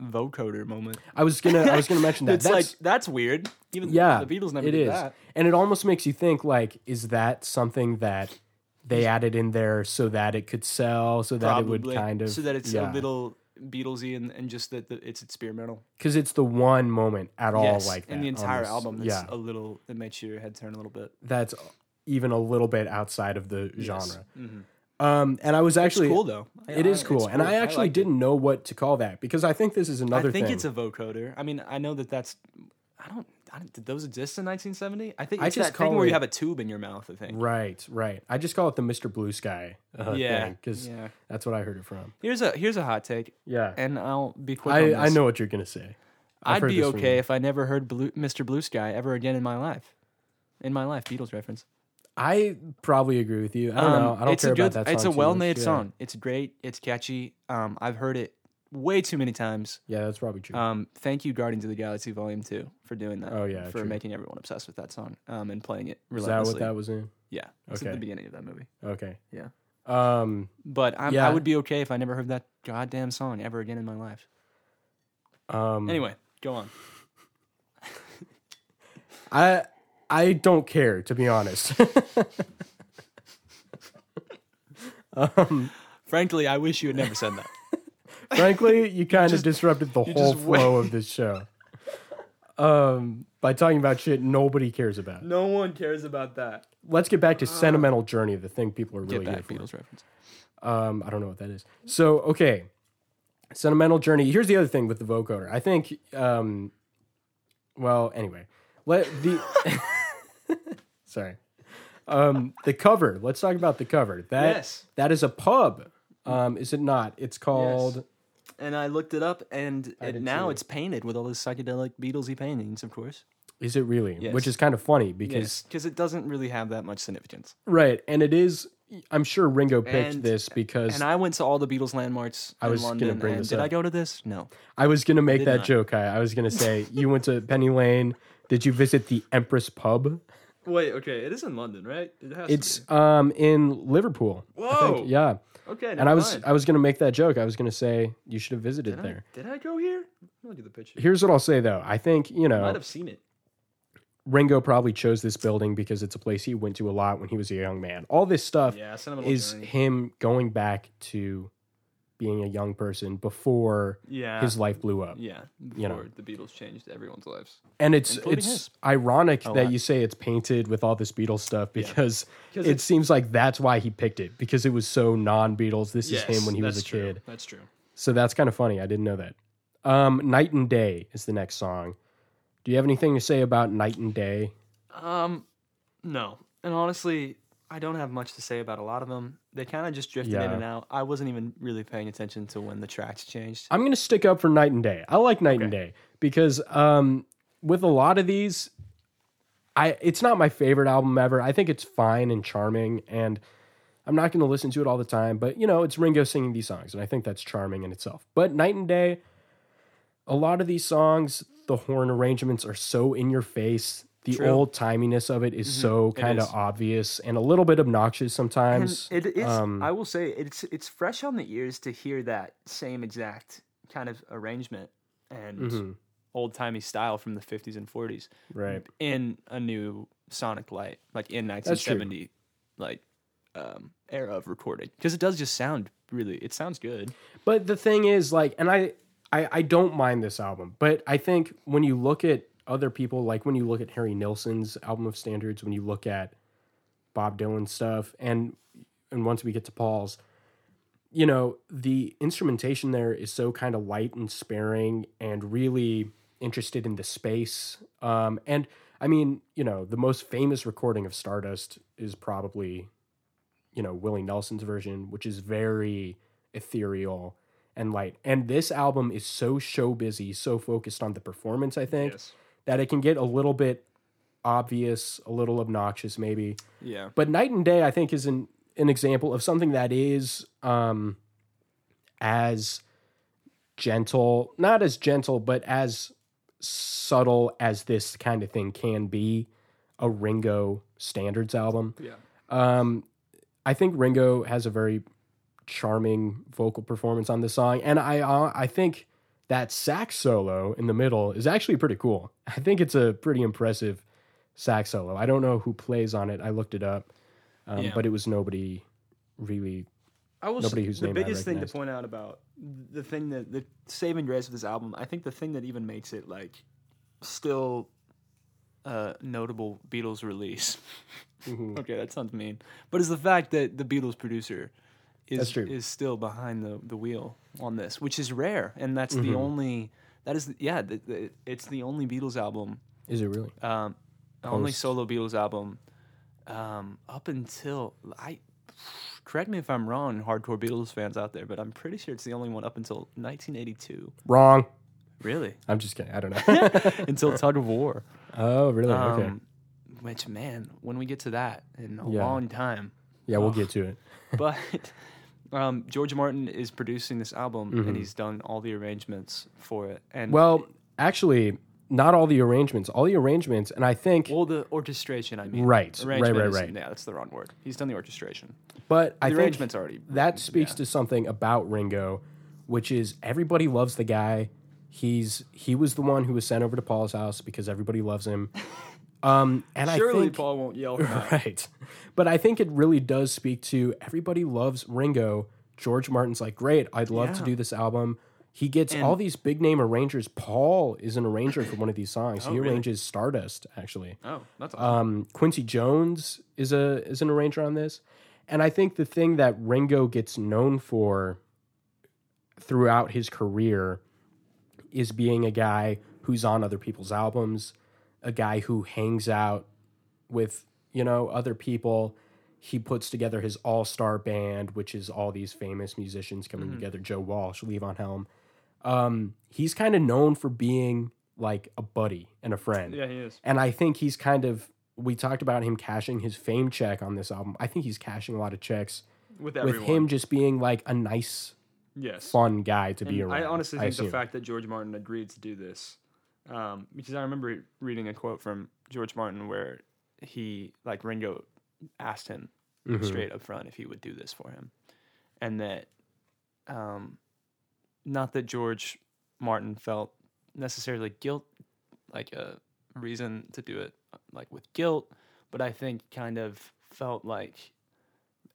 vocoder moment. I was gonna I was gonna mention that. it's That's, like that's weird. Even yeah, the Beatles never it did is. that. and it almost makes you think like, is that something that they added in there so that it could sell, so that it would kind of so that it's yeah. a little Beatlesy and, and just that it's experimental. because it's the one moment at all yes, like that and the entire this- album that's yeah, a little that makes your head turn a little bit. that's even a little bit outside of the genre. Mhm. Um, and I was actually it's cool though. I- It is I- cool, and I actually it. didn't know what to call that because I think this is another I think thing. it's a vocoder. I mean, I know that that's. I don't. I don't did those exist in 1970? I think I it's just that thing call where you have a tube in your mouth. I think. right, right. I just call it the Mr. Blue Sky uh, Yeah, thing because yeah. that's what I heard it from. Here's a here's a hot take, Yeah, and I'll be quick. I. I know what you're gonna say. I've I'd be okay if I never heard Blue, Mr. Blue Sky ever again in my life. In my life, Beatles reference. I probably agree with you. I don't know. Um, I don't care good, about that. Song it's a well-made much, yeah. song. It's great. It's catchy. Um, I've heard it way too many times. Yeah, that's probably true. Um, thank you, Guardians of the Galaxy Volume Two, for doing that. Oh, yeah, for true. making everyone obsessed with that song um, and playing it Is that what that was in? Yeah, it's at Okay. the beginning of that movie. Okay. Yeah, Um. but I'm, Yeah. I would be okay if I never heard that goddamn song ever again in my life. Um. Anyway, go on. I I don't care to be honest. um. Frankly, I wish you had never said that. Frankly, you kind of disrupted the whole just wait- flow of this show. Um, by talking about shit nobody cares about. no one cares about that. Let's get back to sentimental journey, the thing people are really Get here back for. Beatles reference. Um, I don't know what that is. So, okay, sentimental journey. Here's the other thing with the vocoder. I think, um, well, anyway, let the sorry, um, the cover. Let's talk about the cover. That Yes. that is a pub. Um, is it not? It's called. And I looked it up, and I it, did now too. it's painted with all those psychedelic Beatlesy paintings, of course. Is it really? Yes. Which is kind of funny because Yes, because it doesn't really have that much significance. right, and it is. I'm sure Ringo picked And- this because And I went to all the Beatles landmarks I in was gonna London. bring and this did up. I go to this? No. I was gonna make that not. joke. I, I was gonna say you went to Penny Lane. Did you visit the Empress Pub? Wait, okay, it is in London, right? It has It's um in Liverpool. Whoa. Yeah. Okay. And I was I was gonna make that joke. I was gonna say you should have visited did, there. I, did I go here? Look at the picture. Here's what I'll say though. I think you know. I might have seen it. Ringo probably chose this building because it's a place he went to a lot when he was a young man. All this stuff Yeah, is journey. him going back to being a young person before Yeah. his life blew up. yeah. Before you know. the Beatles changed everyone's lives. And it's it's his. ironic that you say it's painted with all this Beatles stuff because 'Cause it seems like that's why he picked it because it was so non-Beatles. This is him when he was a true. kid. That's true. So that's kind of funny. I didn't know that. Um, Night and Day is the next song. Do you have anything to say about Night and Day? Um, no. And honestly, I don't have much to say about a lot of them. They kind of just drifted in and out. I wasn't even really paying attention to when the tracks changed. I'm gonna stick up for Night and Day. I like Night and Day because um, with a lot of these, I it's not my favorite album ever. I think it's fine and charming, and I'm not gonna listen to it all the time. But you know, it's Ringo singing these songs, and I think that's charming in itself. But Night and Day, a lot of these songs, the horn arrangements are so in your face. The True. Mm-hmm. old timiness of it is so kind of obvious and a little bit obnoxious sometimes. And it is. Um, I will say it's it's fresh on the ears to hear that same exact kind of arrangement and Mhm. old timey style from the 50s and 40s right. in a new sonic light, like in true. 1970, like um, era of recording, because it does just sound really. It sounds good. But the thing is, like, and I, I, I don't mind this album, but I think when you look at other people, like when you look at Harry Nilsson's album of standards, when you look at Bob Dylan stuff, and and once we get to Paul's, you know, the instrumentation there is so kind of light and sparing, and really interested in the space. Um, and I mean, you know, the most famous recording of Stardust is probably, you know, Willie Nelson's version, which is very ethereal and light. And this album is so show busy, so focused on the performance, I think, that it can get a little bit obvious, a little obnoxious maybe. Yeah. But Night and Day, I think, is an, an example of something that is um, as gentle, not as gentle, but as subtle as this kind of thing can be a Ringo standards album. Yeah. Um, I think Ringo has a very charming vocal performance on this song, and I uh, I think that sax solo in the middle is actually pretty cool. I think it's a pretty impressive sax solo. I don't know who plays on it. I looked it up, um, Yeah. but it was nobody really. I will Nobody say, whose the name I biggest thing to point out about the thing that the saving grace of this album, I think the thing that even makes it like still a notable Beatles release. Mm-hmm. okay, that sounds mean, but is the fact that the Beatles producer That's is is still behind the the wheel on this, which is rare, and that's Mm-hmm. the only that is yeah, the, the, it's the only Beatles album Is it really? um, only solo Beatles album um, up until I correct me if I'm wrong, hardcore Beatles fans out there, but I'm pretty sure it's the only one up until 1982. Wrong. Really? I'm just kidding. I don't know. until Tug of War. oh, really? okay. Um, which man, when we get to that in a Yeah. long time, Yeah, we'll get to it. but Um, George Martin is producing this album, and he's done all the arrangements for it. And Mm-hmm. Well, actually, not all the arrangements. All the arrangements, and I think, well, the orchestration. I mean, Right, right, Arrangement right, is- right. Yeah, that's the wrong word. He's done the orchestration. but I the think arrangement's already that speaks yeah. to something about Ringo, which is everybody loves the guy. He's he was the one who was sent over to Paul's house because everybody loves him. Um, and I Surely think Paul won't yell. Right, but I think it really does speak to everybody loves Ringo. George Martin's like, great, I'd love to do this album. He gets all these big name arrangers. Paul is an arranger for one of these songs. he really? arranges Stardust, actually. Oh, that's awesome. Um, Quincy Jones is a is an arranger on this, and I think the thing that Ringo gets known for throughout his career is being a guy who's on other people's albums, a guy who hangs out with you know other people. He puts together his all star band, which is all these famous musicians coming together. Joe Walsh, Levon Helm. Um, he's kind of known for being like a buddy and a friend. yeah, he is. And I think he's kind of we talked about him cashing his fame check on this album. I think he's cashing a lot of checks With with him just being like a nice, yes. fun guy to be around. I honestly think the fact that George Martin agreed to do this, um, because I remember reading a quote from George Martin where he, like Ringo, asked him Mhm. straight up front if he would do this for him, and that, um, not that George Martin felt necessarily guilt, like a reason to do it, like with guilt, but I think kind of felt like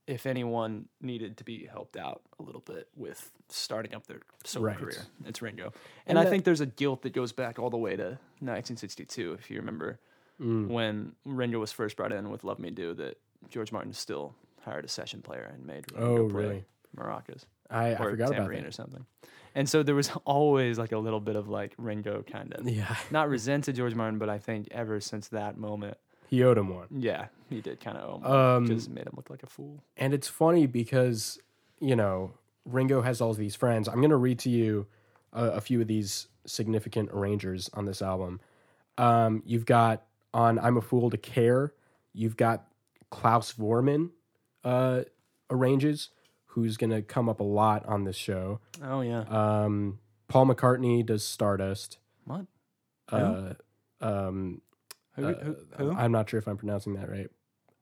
if anyone needed to be helped out a little bit with starting up their solo Right. career, it's Ringo. And, And I that- think there's a guilt that goes back all the way to 1962, if you remember Mm. when Ringo was first brought in with Love Me Do, that George Martin still hired a session player and made Ringo Oh, play really? maracas I, I or forgot about that. or something. And so there was always like a little bit of like Ringo kind of Yeah, not resented George Martin, but I think ever since that moment, he owed him one. yeah, he did kind of owe him. Um, just made him look like a fool. And it's funny because, you know, Ringo has all these friends. I'm going to read to you a, a few of these significant arrangers on this album. Um, you've got on I'm a Fool to Care, you've got Klaus Voormann uh, arranges, who's going to come up a lot on this show. Oh yeah, Um, Paul McCartney does Stardust. what? Uh, um, Who? uh, who? who? I'm not sure if I'm pronouncing that right.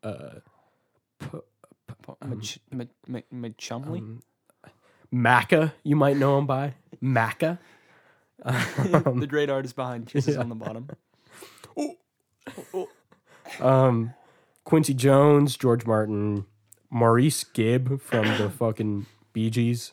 Uh, Ma- Ma- Machumley? um, Macca, you might know him by Macca. the great artist behind Kisses on the Bottom. Um, Quincy Jones, George Martin, Maurice Gibb from the fucking Bee Gees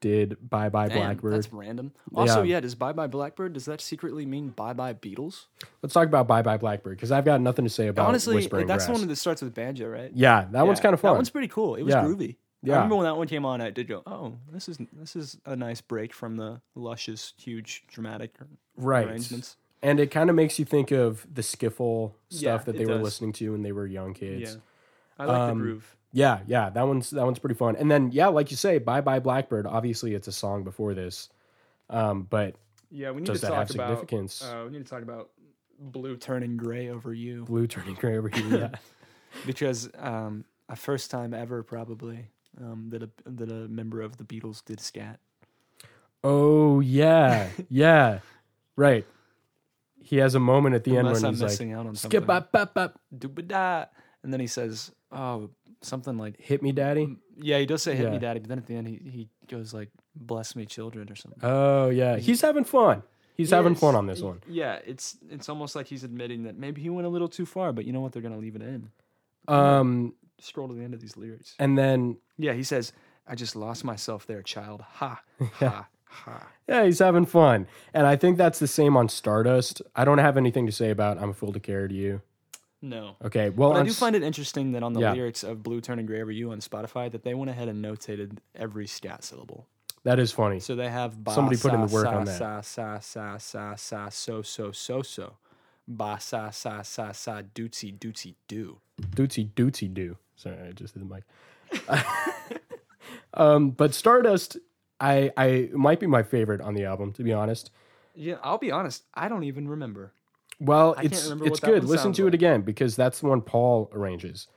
did Bye Bye Damn, Blackbird. That's random. Also, Yeah. yeah. does Bye Bye Blackbird, does that secretly mean Bye Bye Beatles? Let's talk about Bye Bye Blackbird because I've got nothing to say about Honestly, that's the one that starts with banjo, right? yeah, that one's kind of fun. That one's pretty cool. It was Yeah. groovy. Yeah. I remember when that one came on, I did go, "Oh, this is this is a nice break from the luscious, huge, dramatic right. arrangements." And it kind of makes you think of the skiffle stuff Yeah, that they were does. listening to when they were young kids. Yeah, I like Um, the groove. Yeah, yeah, that one's that one's pretty fun. And then yeah, like you say, Bye Bye Blackbird. Obviously, it's a song before this, um, but Yeah, we need does to that talk have about. significance? Uh, we need to talk about blue turning gray over you blue turning gray over you. Yeah, because um, a first time ever probably um, that a that a member of the Beatles did scat. Oh yeah, yeah, right. He has a moment at the Unless end when I'm he's like, missing out on something. "Skip up, up, up, Doo-ba-da. And then he says, "Oh, something like." hit me, daddy." Yeah, he does say "hit Yeah. me, daddy," but then at the end he, he goes like "bless me, children" or something. Oh yeah, he's having fun. He's He having fun on this one. Yeah, it's it's almost like he's admitting that maybe he went a little too far, but you know what? They're gonna leave it in. Um, Scroll to the end of these lyrics. and then Yeah, he says, "I just lost myself there, child. Ha, ha, ha." yeah, he's having fun, and I think that's the same on Stardust. I don't have anything to say about "I'm a Fool to Care" to you. No. Okay, well, But I do find it interesting that on the Yeah. lyrics of "Blue Turning Gray Over You" on Spotify, that they went ahead and notated every scat syllable. that is funny. So they have ba, Somebody put in the work sa, on that. Sa sa sa sa sa so so so so. Ba sa sa sa sa dootsy dootsy doo. Dootsy dootsy doo. Sorry, I just did the mic. um, but Stardust, I I might be my favorite on the album, to be honest. Yeah, I'll be honest. I don't even remember. Well, I it's remember it's good. Listen to it again because that's the one Paul arranges.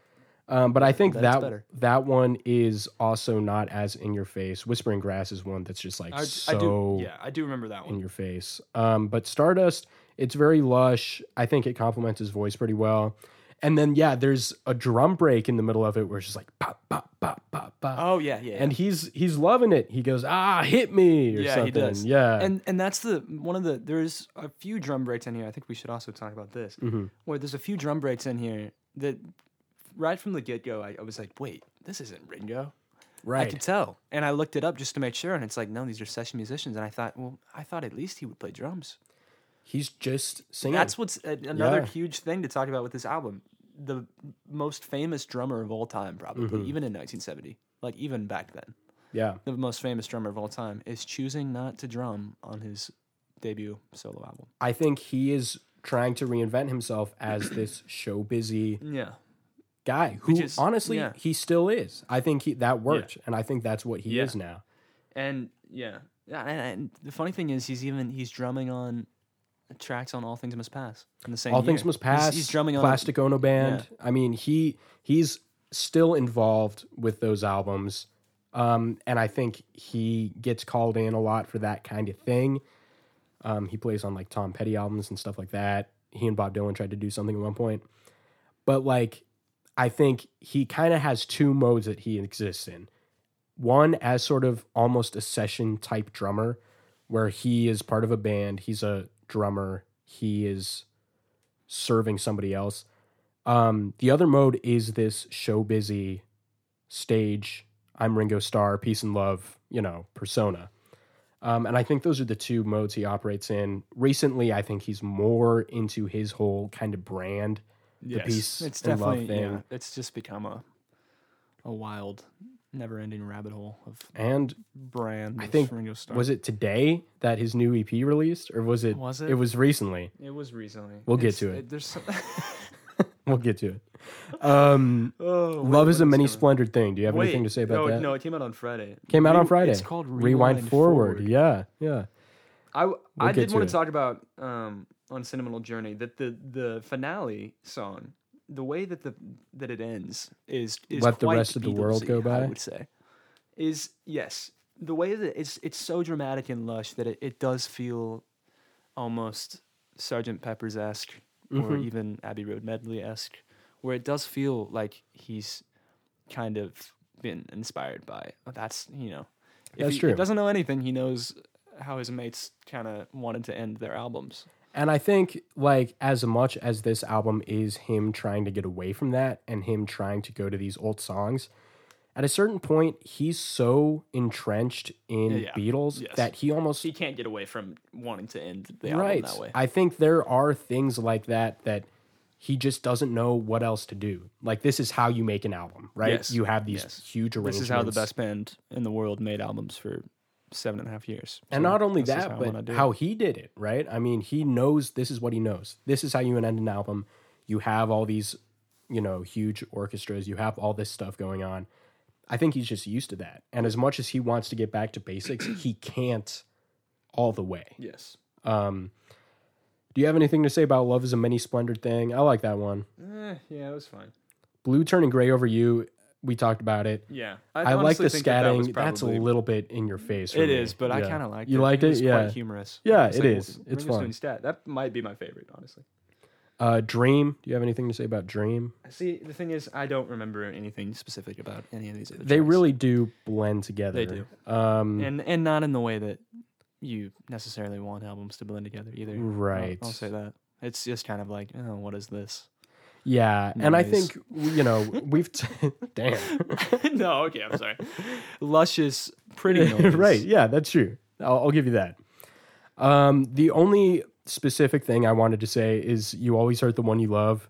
Um, but I think That's that better. that one is also not as in your face. Whispering Grass is one that's just like I, so I do. Yeah, I do remember that one in your face. Um, but Stardust, it's very lush. I think it complements his voice pretty well. And then yeah, there's a drum break in the middle of it where it's just like pop, pop, pop, pop, pop. Oh yeah, yeah. and he's he's loving it. He goes, ah, hit me or yeah, something. he does. Yeah. and and that's the one of the. There's a few drum breaks in here. I think we should also talk about this. Mm-hmm. Where there's a few drum breaks in here that, right from the get go, I, I was like, wait, this isn't Ringo. Right. I could tell, and I looked it up just to make sure, and it's like, no, these are session musicians. And I thought, well, I thought at least he would play drums. He's just singing. That's what's a, another Yeah. huge thing to talk about with this album. The most famous drummer of all time, probably, Mm-hmm. even in 1970, like even back then, yeah. the most famous drummer of all time is choosing not to drum on his debut solo album. I think he is trying to reinvent himself as this show busy Yeah, guy who is- honestly yeah. he still is. I think he that worked and I think that's what he Yeah. is now. and yeah, yeah. And, and the funny thing is, he's even he's drumming on tracks on All Things Must Pass in the same. All year. Things Must Pass. He's, drumming on Plastic Ono Band. I mean, he he's still involved with those albums. Um, and I think he gets called in a lot for that kind of thing. Um, he plays on like Tom Petty albums and stuff like that. He and Bob Dylan tried to do something at one point. But like I think he kind of has two modes that he exists in. One as sort of almost a session type drummer where he is part of a band, he's a drummer, he is serving somebody else. Um, the other mode is this show busy stage. I'm Ringo Starr, peace and love, you know, persona. Um, and I think those are the two modes he operates in. Recently, I think he's more into his whole kind of brand, the peace it's and love thing. yeah. It's just become a a wild, never-ending rabbit hole of And brand. I think Ringo Starr. was it today that his new EP released, or was it? Was It it? was recently. It was recently. We'll get to it. there's some, We'll get to it. Um, oh, love is a many splendid thing. Do you have Wait, anything to say about no, that? no, it came out on Friday. Came out on Friday. It's called Rewind, Rewind, forward. Yeah, yeah. I I did to want it. to talk about um, on Sentimental Journey that the the finale song, the way that the that it ends is is Let the rest of the world go by? I would say, is yes the way that it's it's so dramatic and lush that it, it does feel almost Sergeant Pepper's esque or Mm-hmm. even Abbey Road Medley esque, where it does feel like he's kind of been inspired by. That's you know, if That's he, true. He doesn't know anything. He knows how his mates kind of wanted to end their albums. And I think, like, as much as this album is him trying to get away from that and him trying to go to these old songs, at a certain point, he's so entrenched in Yeah. Beatles Yes. that he almost He can't get away from wanting to end the album right. that way. I think there are things like that that he just doesn't know what else to do. Like this is how you make an album, right? Yes. You have these Yes. huge arrangements. this is how the best band in the world made albums for seven and a half years. And So not only that, how but wanna do it. how he did it, right? I mean, he knows this is what he knows. This is how you end an album. You have all these, you know, huge orchestras. You have all this stuff going on. I think he's just used to that. And as much as he wants to get back to basics, he can't all the way. yes, Um, do you have anything to say about "Love Is a Many Splendored Thing"? I like that one. eh, yeah, it was fine. "Blue Turning Gray Over You." We talked about it. Yeah, I, like the think that that scatting. That's a little bit in your face. for It me. is, but I kind of liked You it. liked it? it? was Yeah. quite humorous. Yeah, It's it like, is. well, It's Ringo's fun. doing stat. That might be my favorite, honestly. Uh, Dream. Do you have anything to say about Dream? See, the thing is, I don't remember anything specific about any of these other. They tracks. really do blend together. They do. Um, and and not in the way that you necessarily want albums to blend together either. I'll- Right. I'll, say that. It's just kind of like, oh, what is this? Yeah, and I think you know we've t- damn no, okay, I'm sorry. Luscious, pretty right. Yeah, that's true. I'll, I'll give you that. Um, the only specific thing I wanted to say is you always hurt the one you love.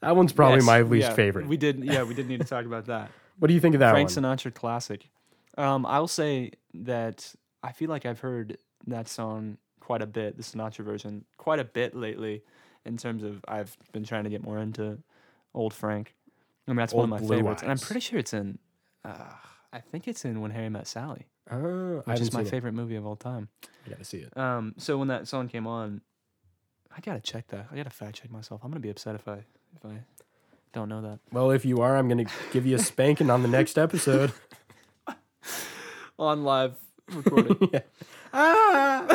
That one's probably Yes, my least yeah, favorite. We did, yeah, we did need to talk about that. what do you think of that Frank one? Sinatra classic. Um, I'll say that I feel like I've heard that song quite a bit, the Sinatra version, quite a bit lately. In terms of, I've been trying to get more into old Frank. I mean, that's one of my favorites, and I'm pretty sure it's in. Uh, I think it's in When Harry Met Sally, Oh, which is my seen it. favorite movie of all time. I gotta see it. Um, so when that song came on, I gotta check that. I gotta fact check myself. I'm gonna be upset if I if I Don't know that. Well, if you are, I'm going to give you a spanking on the next episode. On live recording. yeah. Ah!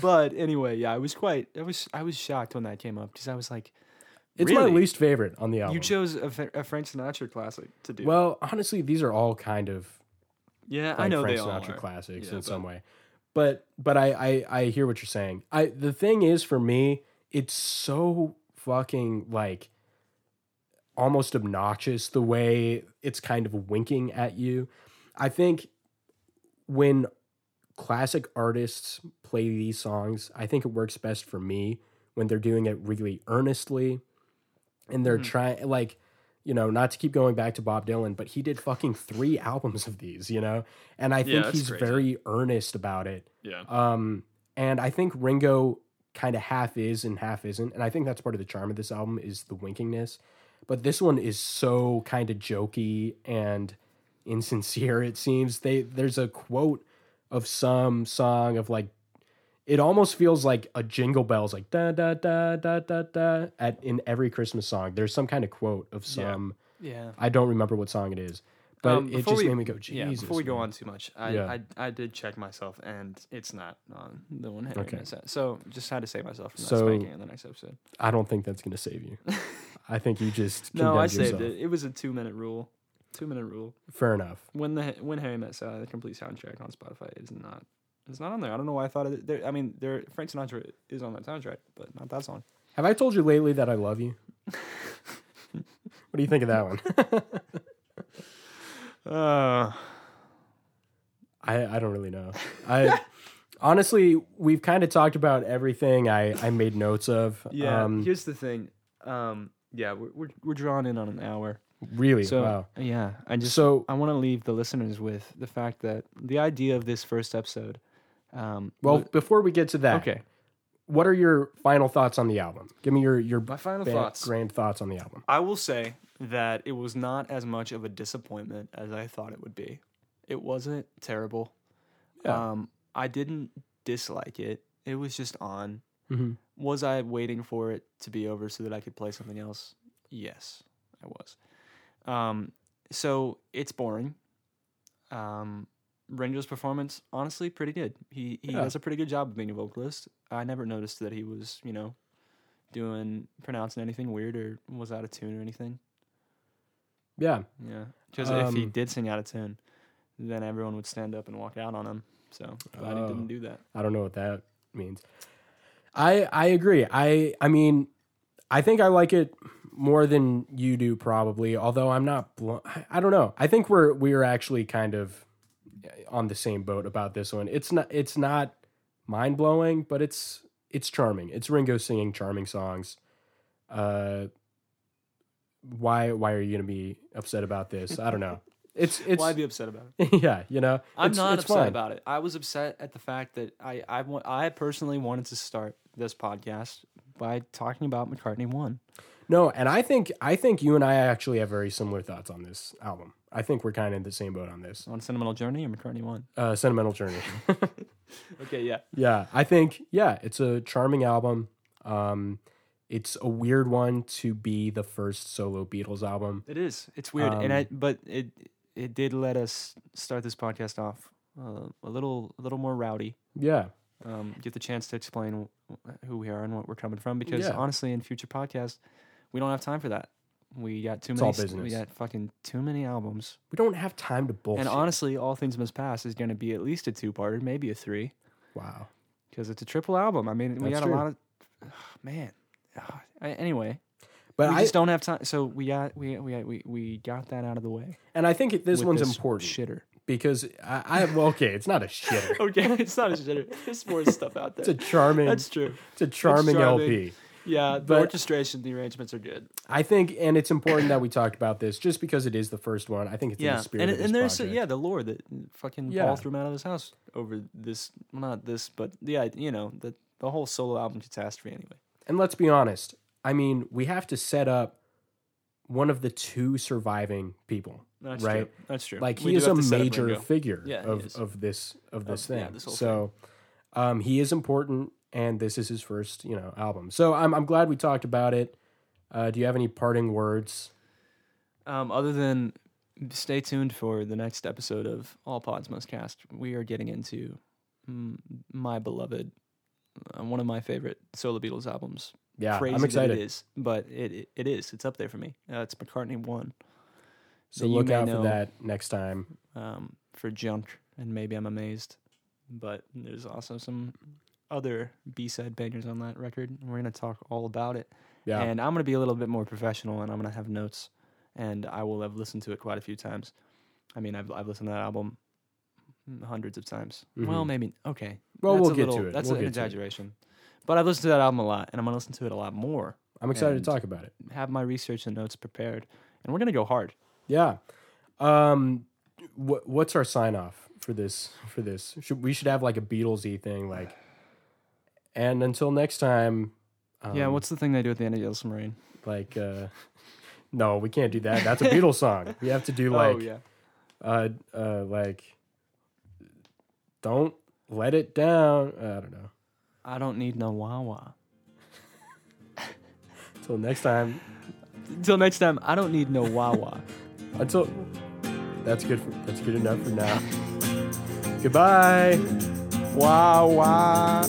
But anyway, yeah, I was quite. I was. I was shocked when that came up because I was like, It's my least favorite on the album. you chose a, a Frank Sinatra classic to do. well, honestly, these are all kind of yeah, I know Frank they all are. classics Yeah, in some way. But but I, I I hear what you're saying. I the thing is for me, it's so fucking like almost obnoxious the way it's kind of winking at you. I think when classic artists play these songs, I think it works best for me when they're doing it really earnestly and they're Mm-hmm. trying like you know, not to keep going back to Bob Dylan, but he did fucking three albums of these, you know? And I think that's he's crazy. very earnest about it. Yeah. Um, and I think Ringo kind of half is and half isn't. And I think that's part of the charm of this album is the winkingness. But this one is so kind of jokey and insincere, it seems. They there's a quote of some song of like it almost feels like a jingle bells like da da da da da da at in every Christmas song. There's some kind of quote of some Yeah. I don't remember what song it is. But Um, it just we- made me go, Jesus. Yeah, before we go on too much, I, Yeah. I I did check myself, and it's not on the one Henry Okay. okay. So just had to save myself from that So- spanking in the next episode. I don't think that's gonna save you. I think you just No, I saved yourself. it. It was a two minute rule. Two minute rule. Fair enough. When the when Harry Met Sally, the complete soundtrack on Spotify is not. It's not on there. I don't know why I thought it. There, I mean, there Frank Sinatra is on that soundtrack, but not that song. Have I told you lately that I love you? what do you think of that one? Uh, I, I don't really know. I honestly, we've kind of talked about everything I, I made notes of. yeah. Um, here's the thing. Um, yeah, we're, we're we're drawn in on an hour. Really. So wow. yeah, I just So I want to leave the listeners with the fact that the idea of this first episode. Um, well, wa- before we get to that, okay. what are your final thoughts on the album? Give me your your My final ba- thoughts. grand thoughts on the album. I will say that it was not as much of a disappointment as I thought it would be. It wasn't terrible. Yeah. Um, I didn't dislike it. It was just on. Mhm. Was I waiting for it to be over so that I could play something else? Yes, I was. Um, so it's boring. Um, Ringo's performance, honestly, pretty good. He he Yeah. does a pretty good job of being a vocalist. I never noticed that he was, you know, doing pronouncing anything weird or was out of tune or anything. Yeah. Yeah, because if he Um, did sing out of tune, then everyone would stand up and walk out on him. So glad he Oh. didn't do that. I don't know what that means. I I agree. I I mean, I think I like it more than you do probably. Although I'm not. Blo- I, don't know. I think we're we're actually kind of on the same boat about this one. It's not it's not mind blowing, but it's it's charming. It's Ringo singing charming songs. Uh, why why are you gonna be upset about this? I don't know. It's it's Why be upset about it? yeah, you know. I'm not upset fine. about it. I was upset at the fact that I I, wa- I personally wanted to start this podcast by talking about McCartney One. No, and I think I think you and I actually have very similar thoughts on this album. I think we're kind of in the same boat on this. On Sentimental Journey or McCartney One. Uh, Sentimental Journey. Okay, yeah. yeah, I think yeah, it's a charming album. Um, it's a weird one to be the first solo Beatles album. It is. It's weird, and Um, I but it it did let us start this podcast off uh, a little a little more rowdy. Yeah, Um, get the chance to explain who we are and what we're coming from. Because Yeah. honestly, in future podcasts, we don't have time for that. We got too It's many. all st- We got fucking too many albums. we don't have time to bullshit. And honestly, all things must pass is going to be at least a two-parter, maybe a three, wow. because it's a triple album. I mean, we That's got true. a lot of man. Ah, I- Anyway, But we I just don't have time. So we got we we we we got that out of the way. and I think this with one's this important Shitter. because I, I well, okay, it's not a shitter. Okay, it's not a shitter. There's more stuff out there. It's a charming. That's true. it's a charming, charming. LP. Yeah, the But- orchestration, the arrangements are good. I think, and it's important that we talked about this just because it is the first one. I think it's in Yeah, the spirit and of this and there's project. yeah the lore that fucking Yeah. Paul threw him out of his house over this. Well, not this, but yeah, you know the the whole solo album catastrophe. Anyway, And let's be honest. I mean, we have to set up one of the two surviving people, that's right? true. That's true. Like he is a to set up major figure Yeah, of, of this of this thing. yeah, this so um, he is important, and this is his first you know album. So I'm I'm glad we talked about it. Uh, do you have any parting words? Um, other than stay tuned for the next episode of All Pods Must Cast, we are getting into mm, my beloved, uh, one of my favorite solo Beatles albums. Yeah, Crazy I'm excited. it is, but it, it it is. It's up there for me. Uh, it's McCartney one. So look out know, for that next time. um, for junk, and maybe I'm amazed. But there's also some other B-side bangers on that record. and We're gonna talk all about it. Yeah. And I'm gonna be a little bit more professional, and I'm gonna have notes, and I will have listened to it quite a few times. I mean, I've I've listened to that album hundreds of times. Well, Mhm. maybe okay. Well, that's we'll get little- to it. That's We'll an to exaggeration. But I've listened to that album a lot, and I'm gonna listen to it a lot more. I'm excited to talk about it. Have my research and notes prepared, and we're gonna go hard. Yeah. Um, what what's our sign off for this? For this, should we should have like a Beatlesy thing, like. And until next time. Um, yeah. What's the thing they do at the end of Yellow Submarine? like? uh No, we can't do that. That's a Beatles song. We have to do like, oh yeah. uh, uh, like. Don't let it down. I don't know. I don't need no Wawa. Until next time. Until next time, I don't need no Wawa. Until that's good. For, that's good enough for now. Goodbye. Wawa.